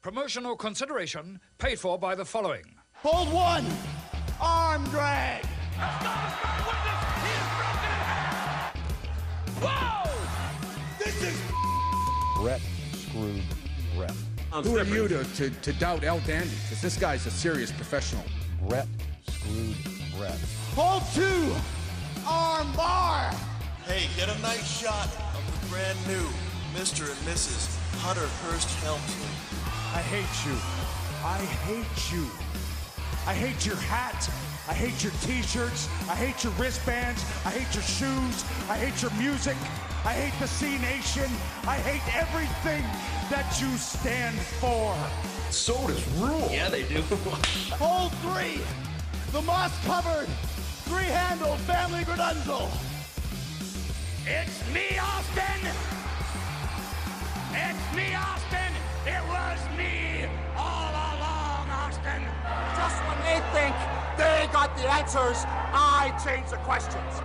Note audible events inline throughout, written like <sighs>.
Promotional consideration paid for by the following. Hold one. Arm drag. This is Brett screwed Brett. Who are you to, to, to doubt El Dandy? Because this guy's a serious professional. Brett screwed Brett. hold two. Arm bar. Hey, get a nice shot of the brand new Mr. and Mrs. Hunter Hearst Helmsley. I hate you. I hate you. I hate your hat. I hate your t-shirts. I hate your wristbands. I hate your shoes. I hate your music. I hate the C Nation. I hate everything that you stand for. Sodas rule. Yeah, they do. <laughs> Hold three. The moss covered. Three handled family gradunzel. It's me, Austin. It's me, Austin. It was me all along, Austin. Just when they think they got the answers, I change the questions.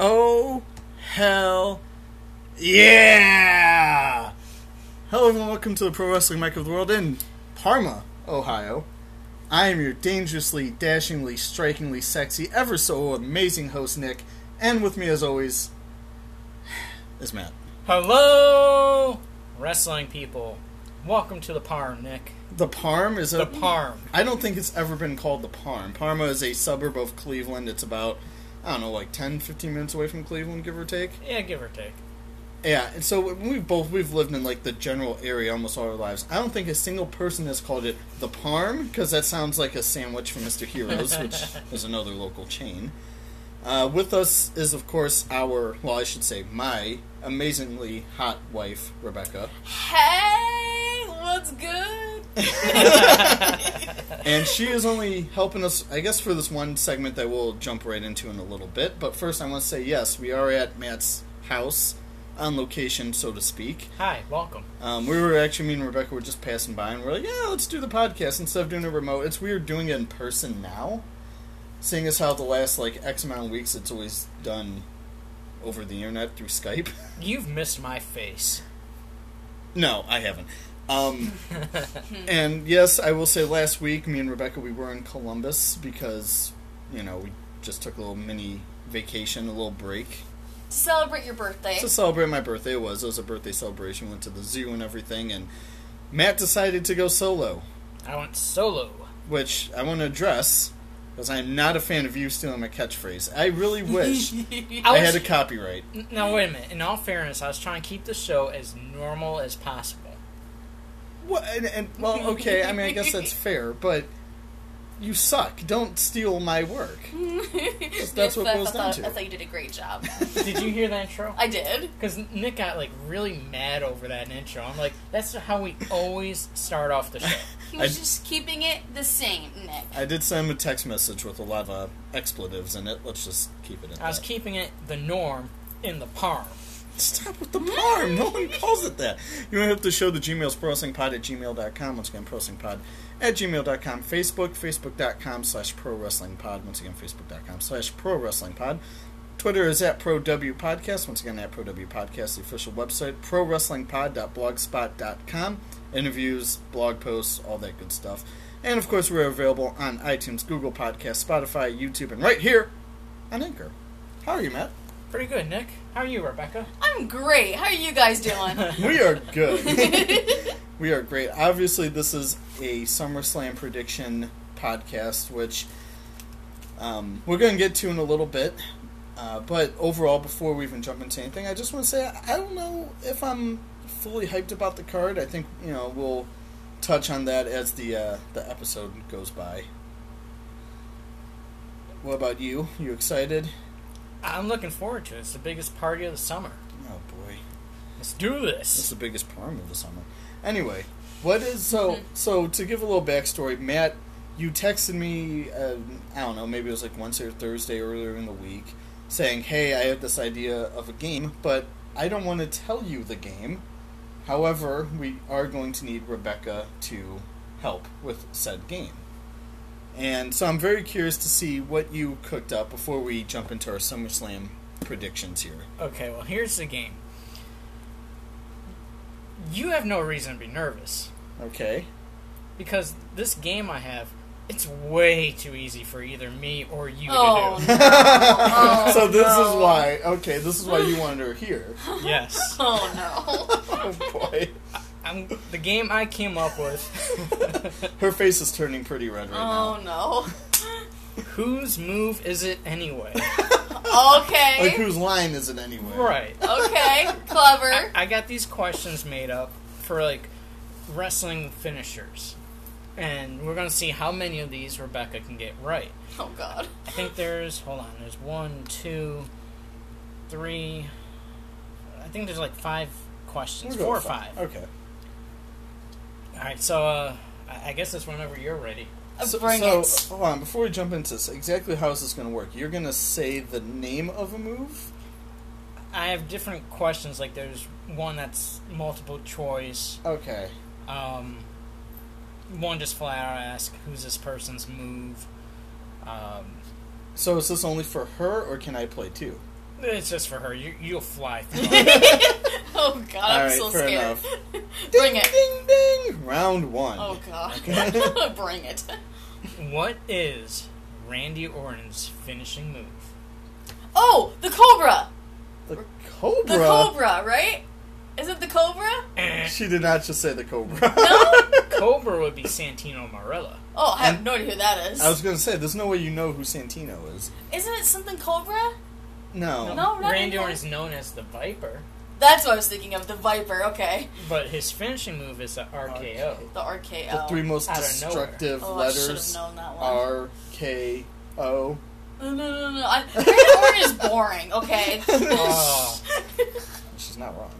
Oh, hell yeah! Hello, everyone. Welcome to the Pro Wrestling Mic of the World in Parma, Ohio. I am your dangerously, dashingly, strikingly sexy, ever so amazing host, Nick. And with me, as always, <sighs> is Matt. Hello, wrestling people. Welcome to the Parm, Nick. The Parm is a. The Parm. I don't think it's ever been called the Parm. Parma is a suburb of Cleveland. It's about, I don't know, like 10, 15 minutes away from Cleveland, give or take. Yeah, give or take. Yeah, and so we've both we've lived in like the general area almost all our lives. I don't think a single person has called it the Parm because that sounds like a sandwich from Mr. Heroes, <laughs> which is another local chain. Uh, with us is of course our well, I should say my amazingly hot wife Rebecca, Hey, what's good? <laughs> and she is only helping us, I guess, for this one segment that we'll jump right into in a little bit. But first, I want to say yes, we are at Matt's house on location, so to speak. Hi, welcome. Um, we were actually, me and Rebecca were just passing by, and we're like, yeah, let's do the podcast instead of doing it remote. It's weird doing it in person now, seeing as how the last like X amount of weeks it's always done over the internet through Skype. <laughs> You've missed my face. no, I haven't. Um, <laughs> and yes, I will say last week, me and Rebecca, we were in Columbus because, you know, we just took a little mini vacation, a little break. To celebrate your birthday. to celebrate my birthday. It was. It was a birthday celebration. Went to the zoo and everything, and Matt decided to go solo, I went solo. which I want to address because I'm not a fan of you stealing my catchphrase. I really wish <laughs> I, I was, had a copyright. N- Now wait a minute. In all fairness, I was trying to keep the show as normal as possible. What? And, and well, okay. I mean, I guess that's <laughs> fair, but you suck. Don't steal my work. <laughs> That's what it I boils thought- down to. I thought you did a great job. <laughs> Did you hear that intro? I did. Because Nick got like really mad over that intro. I'm like, that's how we always start off the show. <laughs> He was I- just keeping it the same, Nick. I did send him a text message with a lot of expletives in it. Let's just keep it in. I was keeping it the norm in the Parm. Stop with the parm. No one calls it that. You want to have to show the Gmail's ProWrestlingPod at gmail.com. Once again, ProWrestlingPod at gmail.com. Facebook, facebook.com slash pro wrestling pod. Once again, facebook.com slash pro wrestling pod. Twitter is at pro w Podcast. Once again, at pro w Podcast, the official website, ProWrestlingPod.blogspot.com. Interviews, blog posts, all that good stuff. And of course, we're available on iTunes, Google Podcasts, Spotify, YouTube, and right here on Anchor. How are you, Matt? Pretty good, Nick. How are you, Rebecca? I'm great. How are you guys doing? <laughs> <laughs> We are good. <laughs> we are great. Obviously, this is a SummerSlam prediction podcast, which um, we're going to get to in a little bit. Uh, but overall, before we even jump into anything, I just want to say I, I don't know if I'm fully hyped about the card. I think you know we'll touch on that as the uh, the episode goes by. What about you? You excited? I'm looking forward to it. It's the biggest party of the summer. Oh boy. Let's do this. It's the biggest party of the summer. Anyway, what is so so to give a little backstory, Matt, you texted me uh, I don't know, maybe it was like Wednesday or Thursday earlier in the week, saying, Hey, I have this idea of a game, but I don't want to tell you the game. However, we are going to need Rebecca to help with said game. And so I'm very curious to see what you cooked up before we jump into our SummerSlam predictions here. Okay, well, here's the game. You have no reason to be nervous Okay. because this game I have, it's way too easy for either me or you Oh, to do. no. <laughs> Oh, so this is why. Okay, this is why you wanted her here. Yes. <laughs> Oh, no. <laughs> Oh boy, I'm, the game I came up with. <laughs> her face is turning pretty red right now. Oh, no. Whose move is it anyway? <laughs> Okay. Like whose line is it anyway? right. Okay. Clever. I got these questions made up for like wrestling finishers. And we're gonna see how many of these Rebecca can get right. Oh, God. I think there's hold on, there's one, two, three I think there's like five questions. We'll Four or with five. Okay. Alright, so uh I I guess it's whenever you're ready. So, Bring so it. hold on, before we jump into this, exactly how is this going to work? You're going to say the name of a move. I have different questions, like there's one that's multiple choice. Okay. Um, one just flat out ask who's this person's move. Um, So is this only for her, or can I play too? It's just for her. You, you'll fly through. <laughs> <laughs> Oh, God. All I'm right, so fair scared. enough. <laughs> Bring it. Ding ding. Round one. Oh, God. Bring it. what is Randy Orton's finishing move? Oh, the Cobra. The cobra. The Cobra, right? Is it the Cobra? Eh, She did not just say the cobra. No? Cobra would be Santino Marella. Oh, I have no idea who that is. I was going to say, there's no way you know who Santino is. Isn't it something Cobra? No. No, not Randy. Orton is known as the Viper, That's what I was thinking of. The Viper. Okay. but his finishing move is the RKO. The RKO. The three most Out destructive Oh, letters have known that one. R K O. No, no, no, no. I, Randy Orton is boring. Okay. <laughs> Oh. <laughs> She's not wrong.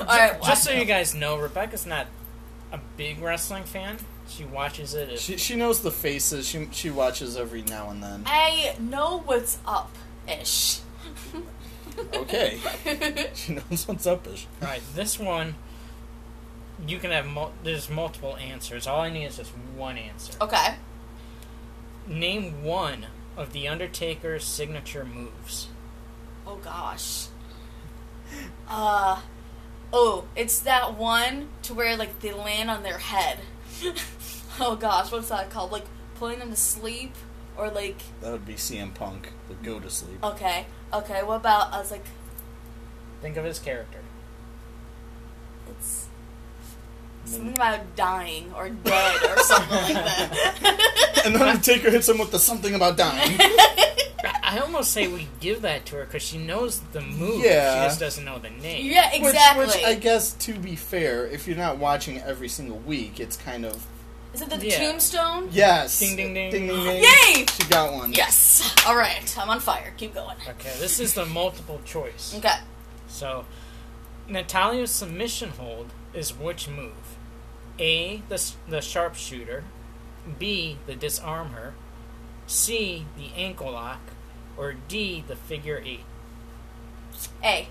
All right. Just so you guys know, Rebecca's not a big wrestling fan. She watches it. If, She she knows the faces. She she watches every now and then. I know what's up, ish. Okay. <laughs> she knows what's up. Ish. Right, this one, you can have mul- there's multiple answers. All I need is just one answer. Okay. Name one of the Undertaker's signature moves. Oh gosh. Uh. Oh, it's that one to where like they land on their head. <laughs> oh gosh, what's that called? Like putting them to sleep, or like That would be CM Punk. The go to sleep. okay, okay. What about I was like Think of his character. it's something about dying or dead or something like that. <laughs> And then the Undertaker hits him with the something about dying. <laughs> I almost say we give that to her because she knows the move. Yeah. She just doesn't know the name. yeah, exactly. Which, which I guess, to be fair, if you're not watching every single week, it's kind of Is it the Yeah. tombstone? yes. Ding, ding, ding. ding, ding, ding. Yay! She got one. Yes. All right, I'm on fire. Keep going. Okay, this is the multiple choice. Okay. So, Natalya's submission hold is which move? A, the, s- the sharpshooter. B, the disarm her. C, the ankle lock. Or D, the figure eight. A.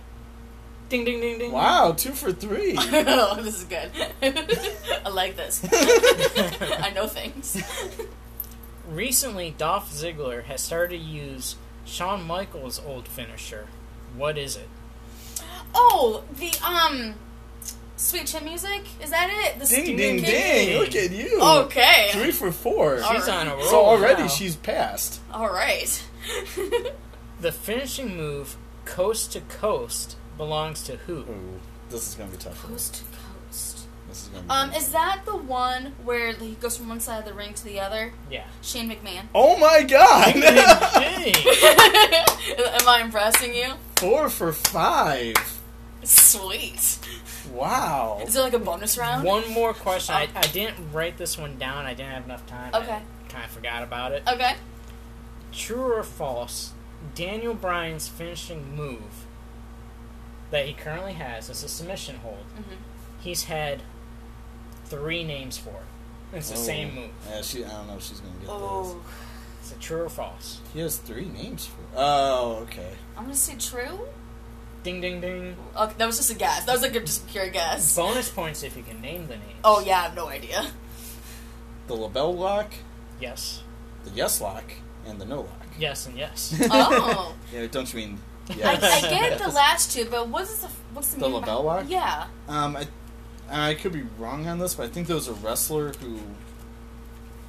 Ding, ding, ding, ding. Wow, two for three. <laughs> oh, this is good. <laughs> I like this. <laughs> I know things. Recently, Dolph Ziggler has started to use Shawn Michaels' old finisher. What is it? Oh, the um, sweet chin music. Is that it? The ding, Stephen ding, King? ding. Look at you. Okay. Three for four. She's on a roll. So already now. she's passed. All right. The finishing move, Coast to Coast, belongs to who? Ooh, this is gonna be tough. coast to coast. This is gonna be Um, tough. is that the one where he goes from one side of the ring to the other? Yeah. Shane McMahon. Oh my god! Dang. <laughs> Am I impressing you? Four for five. Sweet. Wow. Is there like a bonus round? One more question. I, I didn't write this one down. I didn't have enough time. Okay. I Kind of forgot about it. Okay. True or false? Daniel Bryan's finishing move that he currently has is a submission hold. Mhm. He's had three names for it. It's the Oh. same move. Yeah, she. I don't know if she's gonna get Oh, Is it true or false? He has three names for. Oh, okay. I'm gonna say true. Ding, ding, ding. Okay, that was just a guess. That was like a just pure guess. Bonus points if you can name the name. Oh yeah, I have no idea. The LeBell lock. Yes. The yes lock and the no lock. Yes and yes. <laughs> Oh. <laughs> Yeah, don't you mean I, yes? I get the last two, but what's the what's the, name? The meaning LeBell lock? Yeah. Um, I, I could be wrong on this, but I think there was a wrestler who.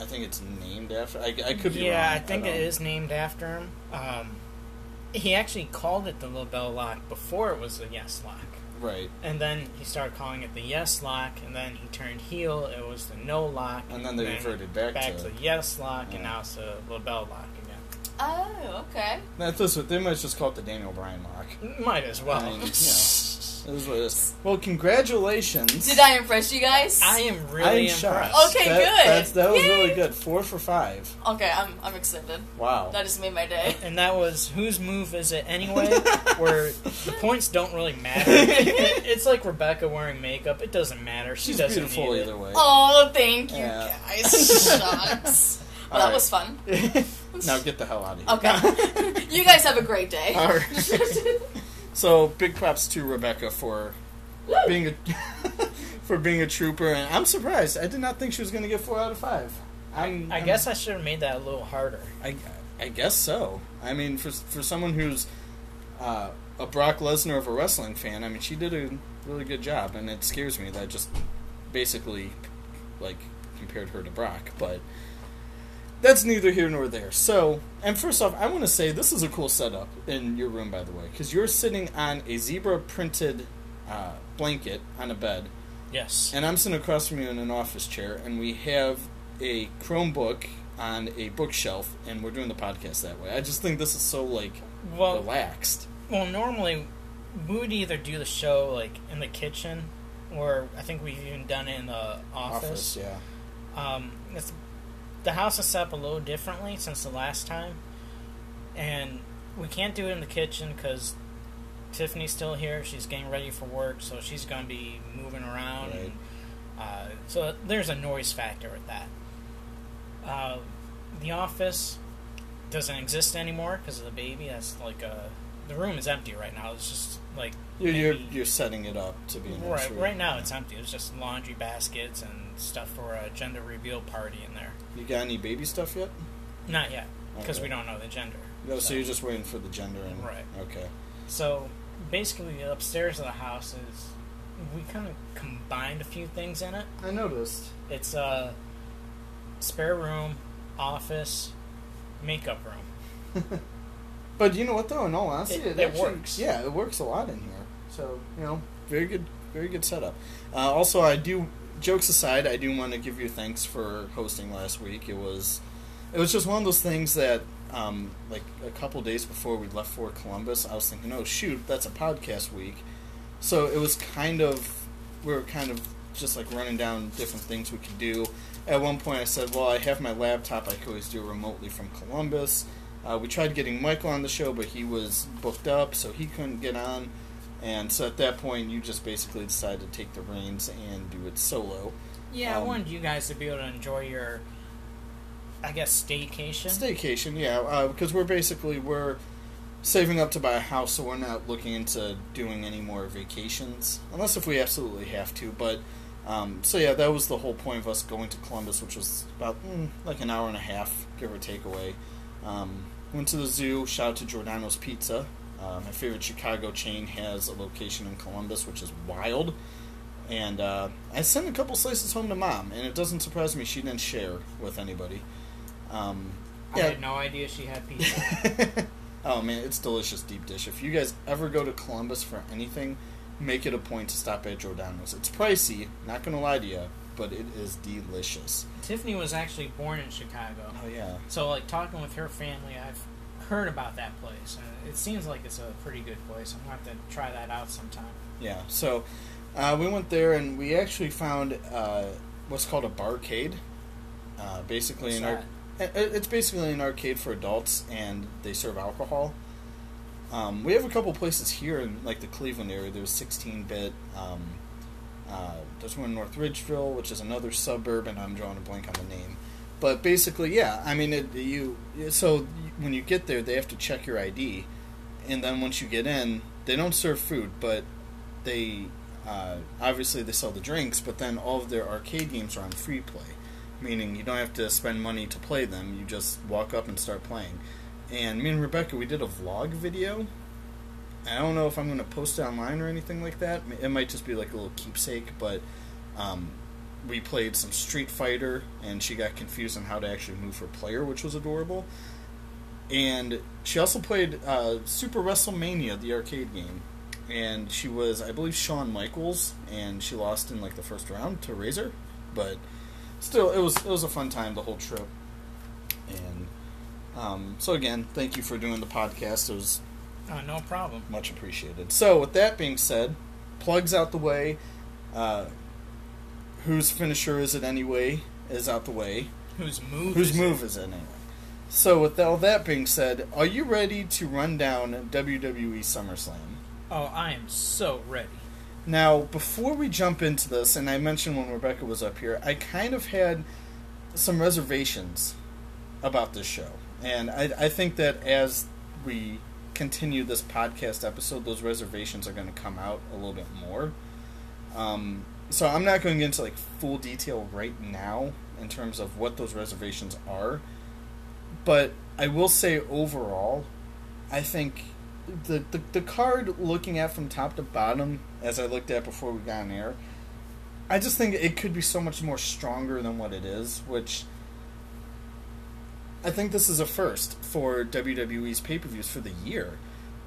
I think it's named after. I, I could be yeah, wrong. I think it don't- named after him. Um, he actually called it the LeBell Lock before it was the Yes Lock. Right. And then he started calling it the Yes Lock, and then he turned heel. It was the No Lock, And then they reverted back back to- to, the Yes Lock, Yeah. and now it's the LeBell Lock again. Oh, okay. That's this. They might just call it the Daniel Bryan lock. Might as well. I mean, you know, this is what it is. Well, congratulations. Did I impress you guys? I am really I'm shocked. impressed. Okay, That- good. That's, that was Yay. really good. Four for five. Okay, I'm I'm excited. Wow. That just made my day. <laughs> And that was whose move is it anyway? <laughs> Where the points don't really matter. <laughs> it's like Rebecca wearing makeup. It doesn't matter. She She's doesn't beautiful need it. either way. Oh, thank you Yeah. guys. Shucks. Well, that All was fun. <laughs> now get the hell out of here. Okay. <laughs> you guys have a great day. All right. <laughs> So big props to Rebecca for being a for being a trooper, and I'm surprised. I did not think she was going to get four out of five. I'm, I I'm- guess I should have made that a little harder. I, I guess so. I mean, for for someone who's uh, a Brock Lesnar of a wrestling fan, I mean, she did a really good job, and it scares me that I just basically like compared her to Brock, but that's neither here nor there. So, and first off, I want to say this is a cool setup in your room, by the way, because you're sitting on a zebra printed uh, blanket on a bed. Yes. And I'm sitting across from you in an office chair, and we have a Chromebook on a bookshelf, and we're doing the podcast that way. I just think this is so like Well- relaxed. Well, normally we would either do the show like in the kitchen, or I think we've even done it in the office. Office, yeah. Um, it's, the house is set up a little differently since the last time, and we can't do it in the kitchen because Tiffany's still here. She's getting ready for work, so she's going to be moving around. Right. And, uh, so there's a noise factor with that. Uh, the office doesn't exist anymore because of the baby. That's like a the room is empty right now. It's just like You're, you're maybe- you're setting it up to be Right, right now it's empty. It's just laundry baskets and stuff for a gender reveal party in there. You got any baby stuff yet? Not yet, because Okay. we don't know the gender. No, so you're just waiting for the gender and Right. Okay. So basically, the upstairs of the house is we kind of combined a few things in it. I noticed. It's a spare room, office, makeup room. <laughs> But you know what though? In all honesty, It- it, it actually- works. Yeah, it works a lot in here. So you know, very good, very good setup. Uh, also, I do. Jokes aside, I do want to give you thanks for hosting last week. It was, it was just one of those things that, um, like a couple days before we left for Columbus, I was thinking, oh shoot, that's a podcast week. So it was kind of, we were kind of just like running down different things we could do. At one point, I said, well, I have my laptop. I could always do remotely from Columbus. Uh, we tried getting Michael on the show, but he was booked up, so he couldn't get on. And so at that point, you just basically decided to take the reins and do it solo. Yeah, I Um, wanted you guys to be able to enjoy your, I guess, staycation. Staycation, yeah, uh, because we're basically we're saving up to buy a house, so we're not looking into doing any more vacations, unless if we absolutely have to. But um, so yeah, that was the whole point of us going to Columbus, which was about mm, like an hour and a half, give or take away. Um, went to the zoo. Shout out to Giordano's Pizza. Uh, my favorite Chicago chain has a location in Columbus, which is wild. And uh, I sent a couple slices home to mom, and it doesn't surprise me she didn't share with anybody. Um, I had no idea she had pizza. <laughs> oh man, it's delicious deep dish. If you guys ever go to Columbus for anything, make it a point to stop at Giordano's. It's pricey, not gonna lie to you, but it is delicious. Tiffany was actually born in Chicago. Oh yeah. So like talking with her family, I've heard about that place. Uh, it seems like it's a pretty good place. I'm gonna have to try that out sometime. Yeah. So uh, we went there and we actually found uh, what's called a barcade. Uh, basically, What's an ar- it's basically an arcade for adults, and they serve alcohol. Um, we have a couple places here in like the Cleveland area. There's 16-bit. Um, uh, there's one in North Ridgeville, which is another suburb, and I'm drawing a blank on the name. But basically, yeah. I mean, it, you so when you get there, they have to check your ID, and then once you get in, they don't serve food, but they uh, obviously they sell the drinks. But then all of their arcade games are on free play. meaning you don't have to spend money to play them. You just walk up and start playing. And me and Rebecca, we did a vlog video. I don't know if I'm going to post it online or anything like that. It might just be like a little keepsake, but um, we played some Street Fighter, and she got confused on how to actually move her player, which was adorable. And she also played uh, Super WrestleMania, the arcade game. And she was, I believe, Shawn Michaels, and she lost in like the first round to Razor. But still, it was it was a fun time the whole trip. And um, so again, thank you for doing the podcast. It was Oh, no problem. much appreciated. So, with that being said, plugs out the way. Uh, whose finisher is it anyway? Is out the way. Whose move? Whose is move It? is it anyway? So, with all that being said, are you ready to run down WWE SummerSlam? Oh, I am so ready. Now, before we jump into this, and I mentioned when Rebecca was up here, I kind of had some reservations about this show. And I, I think that as we continue this podcast episode, those reservations are going to come out a little bit more. Um, so I'm not going into like full detail right now in terms of what those reservations are. But I will say overall, I think the, the the card looking at from top to bottom, as I looked at before we got on air, I just think it could be so much more stronger than what it is, which I think this is a first for WWE's pay per views for the year.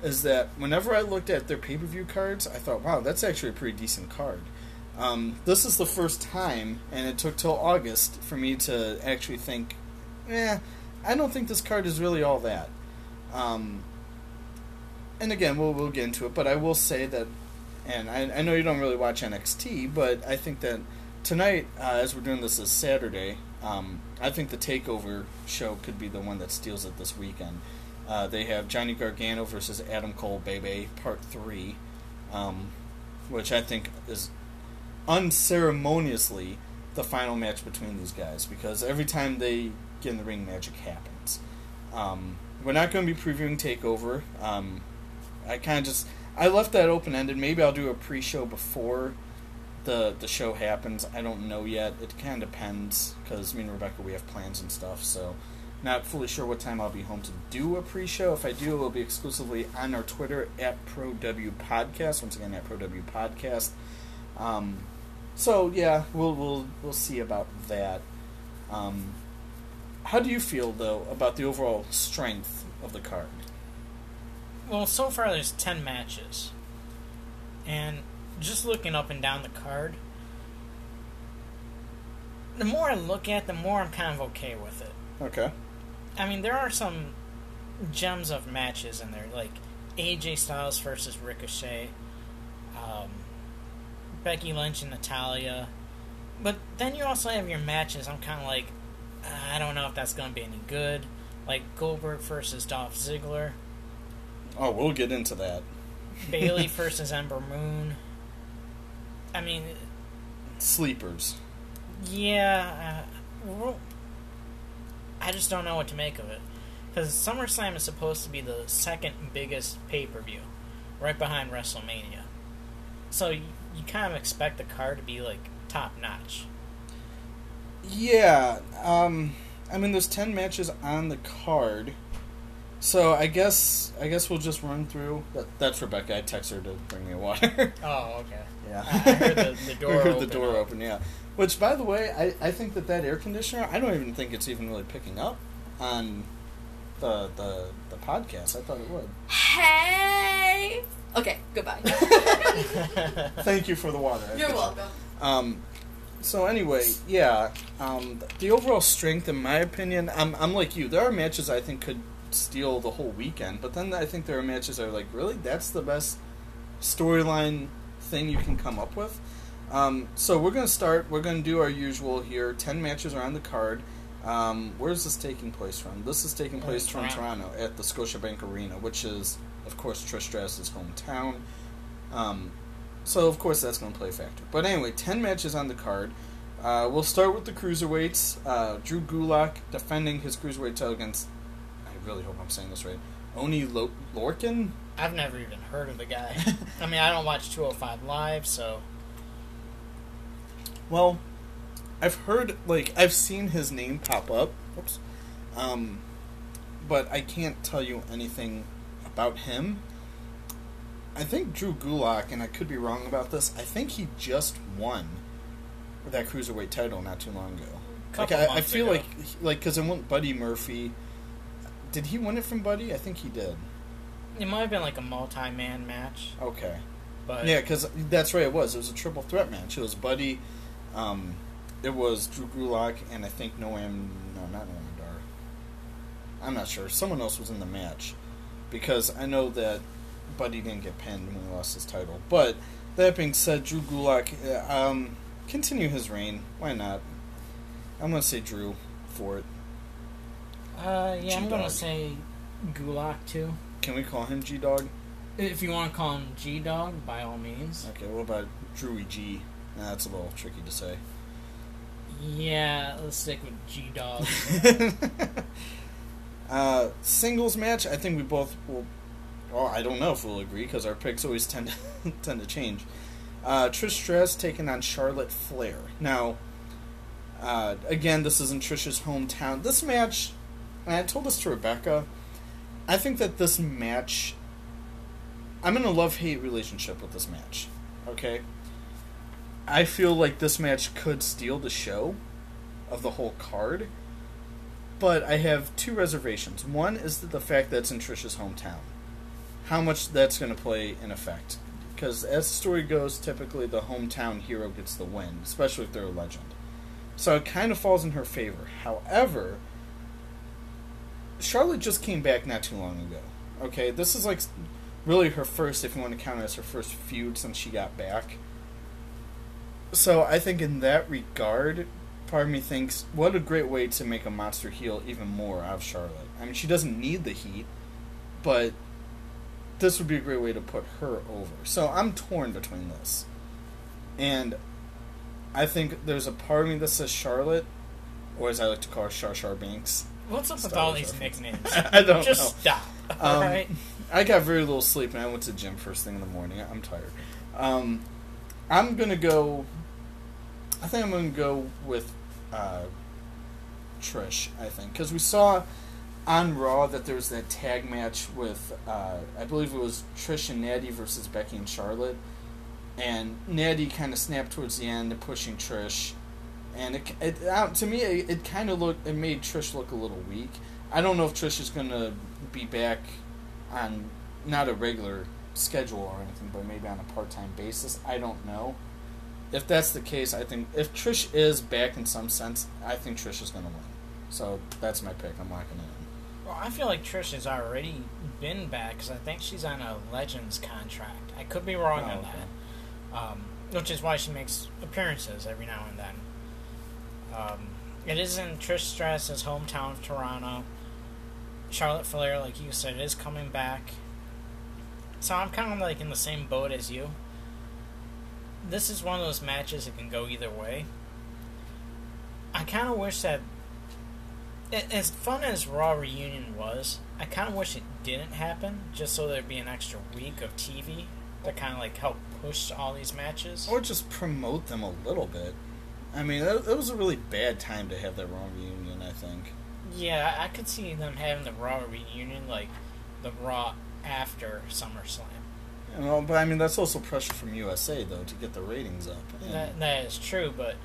Is that whenever I looked at their pay per view cards, I thought, wow, that's actually a pretty decent card. Um, this is the first time, and it took till August for me to actually think, eh, I don't think this card is really all that. Um, and again, we'll we'll get into it, but I will say that, and I, I know you don't really watch NXT, but I think that tonight, uh, as we're doing this as Saturday, um, I think the Takeover show could be the one that steals it this weekend. Uh, they have Johnny Gargano versus Adam Cole, Bebe, Part Three, um, which I think is unceremoniously the final match between these guys because every time they get in the ring, magic happens. Um, we're not going to be previewing Takeover. Um, I kind of just I left that open ended. Maybe I'll do a pre-show before the the show happens. I don't know yet. It kind of depends because me and Rebecca we have plans and stuff. So not fully sure what time I'll be home to do a pre-show. If I do, it will be exclusively on our Twitter at ProW Podcast. Once again, at ProW Podcast. Um, so yeah, we'll we'll we'll see about that. Um, how do you feel though about the overall strength of the card? Well, so far there's 10 matches. And just looking up and down the card, the more I look at, the more I'm kind of okay with it. Okay. I mean, there are some gems of matches in there, like AJ Styles versus Ricochet, um, Becky Lynch and Natalya. But then you also have your matches. I'm kind of like, I don't know if that's going to be any good. Like Goldberg versus Dolph Ziggler, Oh, we'll get into that. Bayley <laughs> versus Ember Moon. I mean, Sleepers. yeah, uh, I just don't know what to make of it. Because SummerSlam is supposed to be the second biggest pay per view, right behind WrestleMania. So you, you kind of expect the card to be like top notch. Yeah. Um, I mean, there's ten matches on the card, so I guess I guess we'll just run through. That, that's Rebecca. I text her to bring me a water. <laughs> Oh, okay. yeah. I heard the, the <laughs> door I heard open. the door open. Yeah. Which, by the way, I, I think that that air conditioner. I don't even think it's even really picking up on the the the podcast. I thought it would. Hey. Okay. Goodbye. <laughs> Thank you for the water. You're welcome. Um, so anyway, yeah, um, the overall strength, in my opinion, I'm, I'm like you. There are matches I think could steal the whole weekend, but then I think there are matches that are like, really, that's the best storyline thing you can come up with. Um, so we're gonna start. We're gonna do our usual here. Ten matches are on the card. Um, where's this taking place from? This is taking Uh, place from Toronto. Toronto at the Scotiabank Arena, which is, of course, Trish Stratus' hometown. Um, so of course that's going to play a factor. But anyway, ten matches on the card. Uh, we'll start with the cruiserweights. Uh, Drew Gulak defending his cruiserweight title against. I really hope I'm saying this right. Oney Lo- Lorcan. I've never even heard of the guy. <laughs> I mean, I don't watch 205 Live, so Well, I've heard like I've seen his name pop up. Oops. Um, but I can't tell you anything about him. I think Drew Gulak, and I could be wrong about this. I think he just won that cruiserweight title not too long ago. Like I, I feel ago. like like because it went Buddy Murphy. Did he win it from Buddy? I think he did. It might have been like a multi-man match, Okay. but Yeah, because that's right. It was. It was a triple threat match. It was Buddy. Um, it was Drew Gulak and I think Noam. No, not Noam Dar. I'm not sure. Someone else was in the match because I know that Buddy didn't get pinned when he lost his title. But that being said, Drew Gulak uh, um, continue his reign. Why not? I'm gonna say Drew for it. uh, yeah, I'm gonna say Gulak too. Can we call him G Dog? If you want to call him G Dog, by all means. Okay. What about Drewy G? Nah, that's a little tricky to say. Yeah, let's stick with G Dog. <laughs> uh, singles match, I think we both will. Well, I don't know if we'll agree because our picks always tend to <laughs> tend to change. Uh, Trish Stratus taking on Charlotte Flair. Now, uh, again, this is in Trish's hometown. This match, and I told this to Rebecca. I think that this match, I'm in a love hate relationship with this match. Okay. I feel like this match could steal the show of the whole card. But I have two reservations. One is that the fact that it's in Trish's hometown. How much that's going to play in effect. Because as the story goes, typically the hometown hero gets the win, especially if they're a legend. So it kind of falls in her favor. However, Charlotte just came back not too long ago. Okay, this is like really her first, if you want to count it as her first feud since she got back. So I think in that regard, part of me thinks, what a great way to make a monster heel even more out of Charlotte. I mean, she doesn't need the heat, but this would be a great way to put her over. So I'm torn between this. And I think there's a part of me that says Charlotte, or as I like to call her, Char Char Banks. What's up with all these nicknames? <laughs> I don't Just know. stop. Um? I got very little sleep and I went to the gym first thing in the morning. I'm tired. Um, I'm gonna go. I think I'm gonna go with uh, Trish. I think because we saw on Raw that there was that tag match with uh, I believe it was Trish and Natty versus Becky and Charlotte, and Natty kind of snapped towards the end, pushing Trish, and it, it uh, to me it, it kind of looked it made Trish look a little weak. I don't know if Trish is gonna be back on not a regular schedule or anything, but maybe on a part time basis. I don't know. If that's the case, I think if Trish is back in some sense, I think Trish is gonna win. So that's my pick. I'm locking it in. Well, I feel like Trish has already been back because I think she's on a Legends contract. I could be wrong Oh, on okay. that, um, which is why she makes appearances every now and then. Um, it is in Trish Stratus' hometown of Toronto. Charlotte Flair, like you said, is coming back. So I'm kind of like in the same boat as you. This is one of those matches that can go either way. I kind of wish that as fun as Raw reunion was, I kind of wish it didn't happen, just so there'd be an extra week of TV to kind of like help push all these matches. Or just promote them a little bit. I mean, that, that was a really bad time to have that Raw reunion. I think. Yeah, I I could see them having the Raw reunion like the Raw after SummerSlam. Know, but I mean, that's also pressure from USA though to get the ratings up. And- That, that is true, but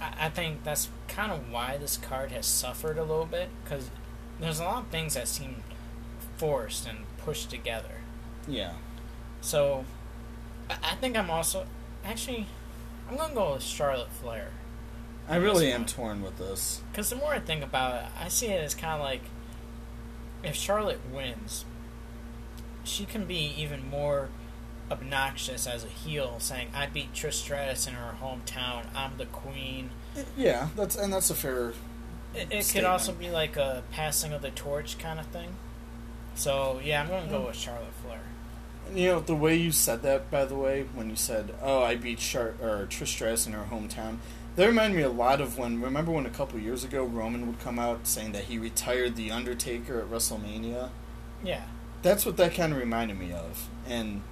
I, I think that's kind of why this card has suffered a little bit because there's a lot of things that seem forced and pushed together. yeah. So, I, I think I'm also actually I'm gonna go with Charlotte Flair I really am one. torn with this. because the more I think about it, I see it as kind of like if Charlotte wins, she can be even more obnoxious as a heel, saying I beat Trish Stratus in her hometown. I'm the queen. Yeah, that's and that's a fair. It, it could also be like a passing of the torch kind of thing. So yeah, I'm gonna go hmm. with Charlotte Flair. You know the way you said that, by the way, when you said, "Oh, I beat Char- or Trish Stratus in her hometown," that reminded me a lot of when. Remember when a couple years ago Roman would come out saying that he retired the Undertaker at WrestleMania? Yeah, That's what that kind of reminded me of, and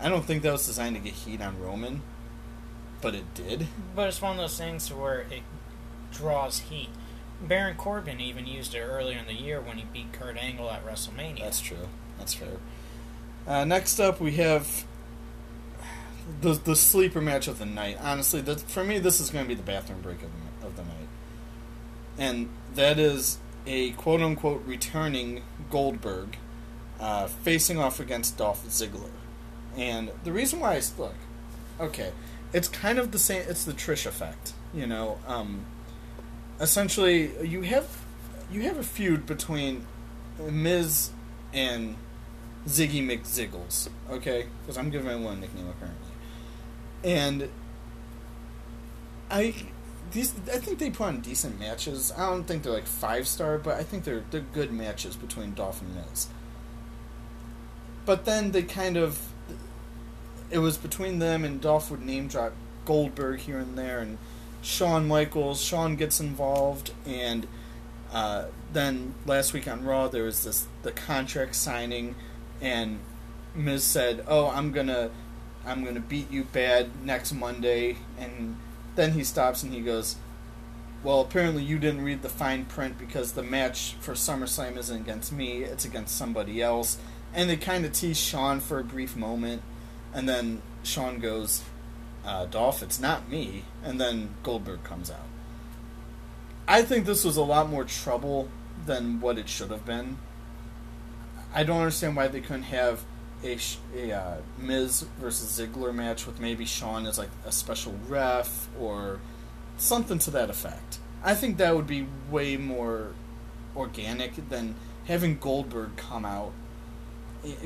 I don't think that was designed to get heat on Roman, but it did. but it's one of those things where it draws heat. Baron Corbin even used it earlier in the year when he beat Kurt Angle at WrestleMania. That's true. That's fair. Uh, next up, we have the the sleeper match of the night. Honestly, that for me, this is going to be the bathroom break of the, of the night, and that is a quote unquote returning Goldberg uh, facing off against Dolph Ziggler. And the reason why I look, okay, it's kind of the same. It's the Trish effect, you know. Um, essentially, you have you have a feud between Miz and Ziggy McZiggles, okay? Because I'm giving him one nickname apparently, and I these I think they put on decent matches. I don't think they're like five star, but I think they're they're good matches between Dolph and Miz. But then they kind of it was between them and Dolph would name drop Goldberg here and there and Shawn Michaels. Shawn gets involved and uh, then last week on Raw there was this the contract signing and Miz said, "Oh, I'm gonna I'm gonna beat you bad next Monday," and then he stops and he goes, "Well, apparently you didn't read the fine print because the match for SummerSlam isn't against me; it's against somebody else." And they kind of tease Shawn for a brief moment, and then Shawn goes, uh, "Dolph, it's not me," and then Goldberg comes out. I think this was a lot more trouble than what it should have been. I don't understand why they couldn't have a, a uh, Miz versus Ziggler match with maybe Shawn as like a special ref or something to that effect. I think that would be way more organic than having Goldberg come out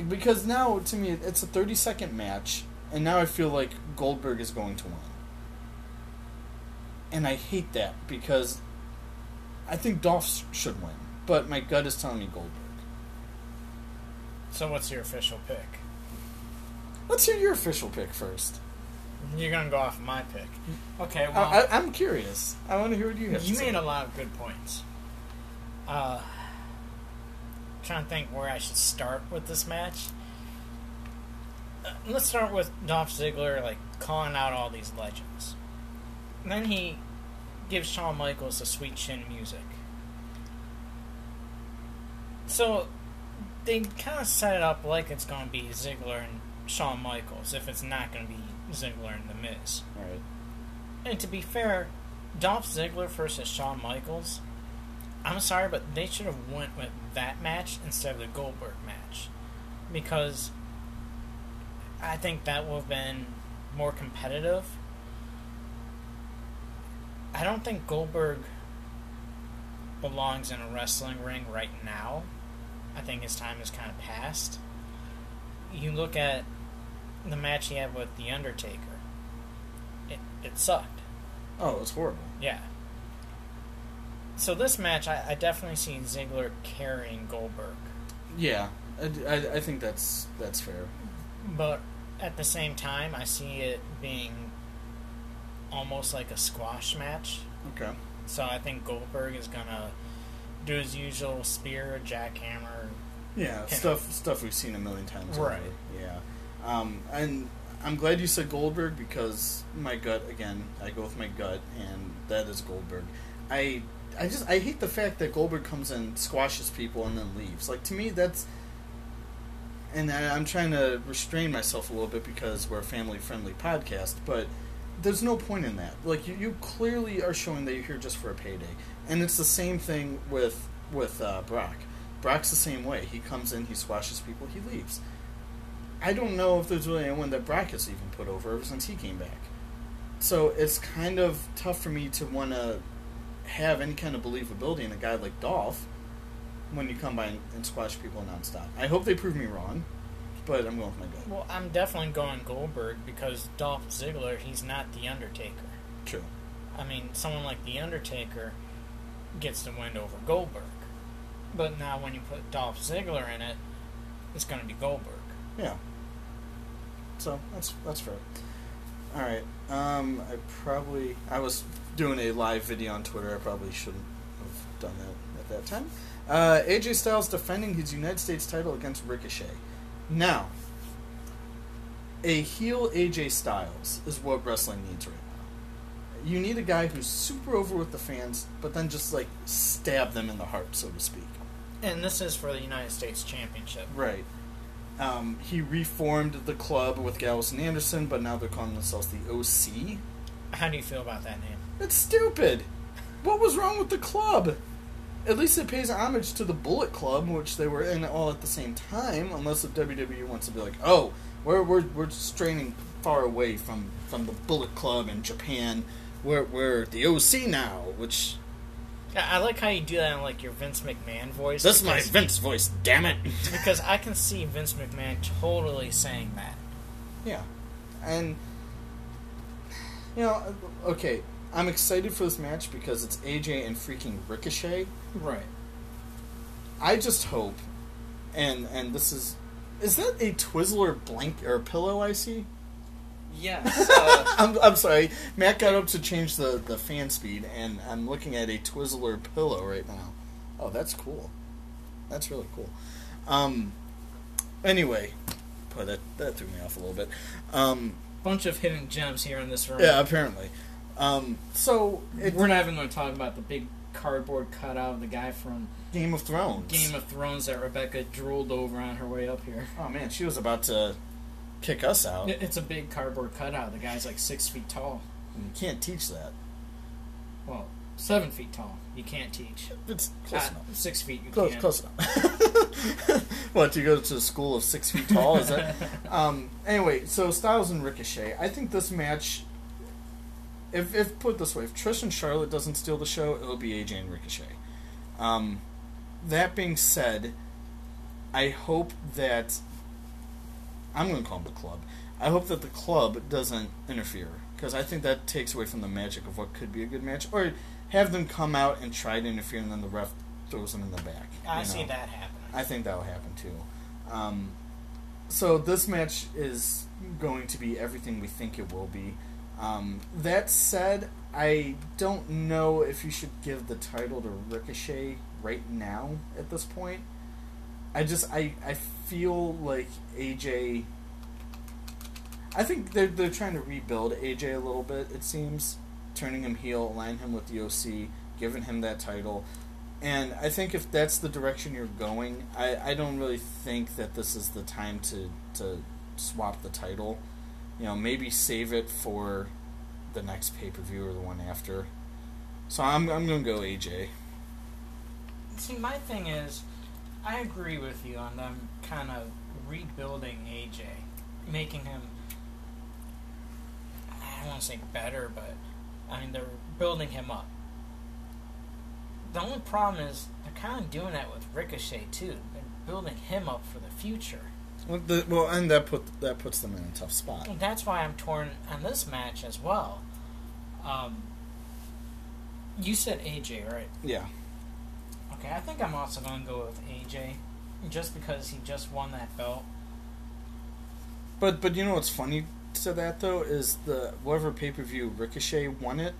because now to me it's a 30 second match and now I feel like Goldberg is going to win. And I hate that because I think Dolph should win, but my gut is telling me Goldberg. So what's your official pick? Let's hear your official pick first. You're gonna go off my pick. Okay, well, I, am curious. I want to hear what you have. You made a lot of good points. Uh, trying to think where I should start with this match. Uh, let's start with Dolph Ziggler, like calling out all these legends. And then he gives Shawn Michaels the sweet chin music. So they kind of set it up like it's going to be Ziggler and Shawn Michaels if it's not going to be Ziggler and The Miz. Right. And to be fair, Dolph Ziggler versus Shawn Michaels, I'm sorry, but they should have went with that match instead of the Goldberg match because I think that would have been more competitive. I don't think Goldberg belongs in a wrestling ring right now. I think his time has kind of passed. You look at the match he had with The Undertaker. It, it sucked. Oh, it was horrible. Yeah. So this match, I, I definitely see Ziggler carrying Goldberg. Yeah, I, I, I think that's that's fair. But at the same time, I see it being almost like a squash match. Okay. So I think Goldberg is gonna do his usual spear, jackhammer. Yeah, stuff stuff we've seen a million times. Right. Yeah. Um, and I'm glad you said Goldberg because my gut again, I go with my gut, and that is Goldberg. I I just I hate the fact that Goldberg comes and squashes people, and then leaves. Like to me, that's. And I, I'm trying to restrain myself a little bit because we're a family friendly podcast, but there's no point in that. Like you, you clearly are showing that you're here just for a payday, and it's the same thing with with uh, Brock. Brock's the same way. He comes in, he squashes people, he leaves. I don't know if there's really anyone that Brock has even put over ever since he came back. So it's kind of tough for me to want to have any kind of believability in a guy like Dolph when you come by and, and squash people nonstop. I hope they prove me wrong, but I'm going with my gut. Well, I'm definitely going Goldberg because Dolph Ziggler, he's not The Undertaker. True. I mean, someone like The Undertaker gets the win over Goldberg. But now when you put Dolph Ziggler in it, it's going to be Goldberg. Yeah. So that's that's fair. All right. Um, I probably I was doing a live video on Twitter. I probably shouldn't have done that at that time. Uh, AJ Styles defending his United States title against Ricochet. Now, a heel AJ Styles is what wrestling needs right now. You need a guy who's super over with the fans, but then just like stab them in the heart, so to speak. And this is for the United States Championship. Right. Um, he reformed the club with Gallows and Anderson, but now they're calling themselves the OC. How do you feel about that name? It's stupid. What was wrong with the club? At least it pays homage to the Bullet Club, which they were in all at the same time. Unless the WWE wants to be like, oh, we're we're we're straining far away from from the Bullet Club in Japan. We're we're the OC now, which I I like how you do that in like your Vince McMahon voice. this is my because- Vince voice. Damn it. <laughs> Because I can see Vince McMahon totally saying that. Yeah, and you know, okay, I'm excited for this match because it's AJ and freaking Ricochet. Right. I just hope, and and this is, is that a Twizzler blank or pillow I see? Yes. <laughs> Uh, I'm, I'm sorry, Matt got up to change the the fan speed, and I'm looking at a Twizzler pillow right now. Oh, that's cool. That's really cool. Um. Anyway, boy, that that threw me off a little bit. Um. Bunch of hidden gems here in this room. Yeah, apparently. Um. So it, We're not even going to talk about the big cardboard cutout of the guy from Game of Thrones. Game of Thrones that Rebecca drooled over on her way up here. Oh man, she was about to kick us out. It's a big cardboard cutout. The guy's like six feet tall. You can't teach that. Well, seven feet tall. You can't teach. It's close Ah, enough. Six feet. You Close, can. close enough. <laughs> what to go to a school of six feet tall? Is that? <laughs> um, anyway, so Styles and Ricochet. I think this match. If, if put this way, if Trish and Charlotte doesn't steal the show, it'll be AJ and Ricochet. Um, that being said, I hope that I'm going to call them the club. I hope that the club doesn't interfere because I think that takes away from the magic of what could be a good match. Or have them come out and try to interfere, and then the ref throws them in the back. I see know? that happening. I think that'll happen too. Um, so this match is going to be everything we think it will be. Um, that said, I don't know if you should give the title to Ricochet right now at this point. I just I I feel like AJ. I think they're they're trying to rebuild AJ a little bit. It seems turning him heel, align him with the OC, giving him that title. And I think if that's the direction you're going, I, I don't really think that this is the time to, to swap the title. You know, maybe save it for the next pay per view or the one after. So I'm I'm gonna go AJ. See, my thing is, I agree with you on them kind of rebuilding AJ, making him. I don't want to say better, but I mean they're building him up. The only problem is they're kind of doing that with Ricochet too. They're building him up for the future. Well, the, well, and that put that puts them in a tough spot. And that's why I'm torn on this match as well. Um, you said AJ, right? Yeah. Okay, I think I'm also going to go with AJ, just because he just won that belt. But but you know what's funny to that though is the whatever pay per view Ricochet won it,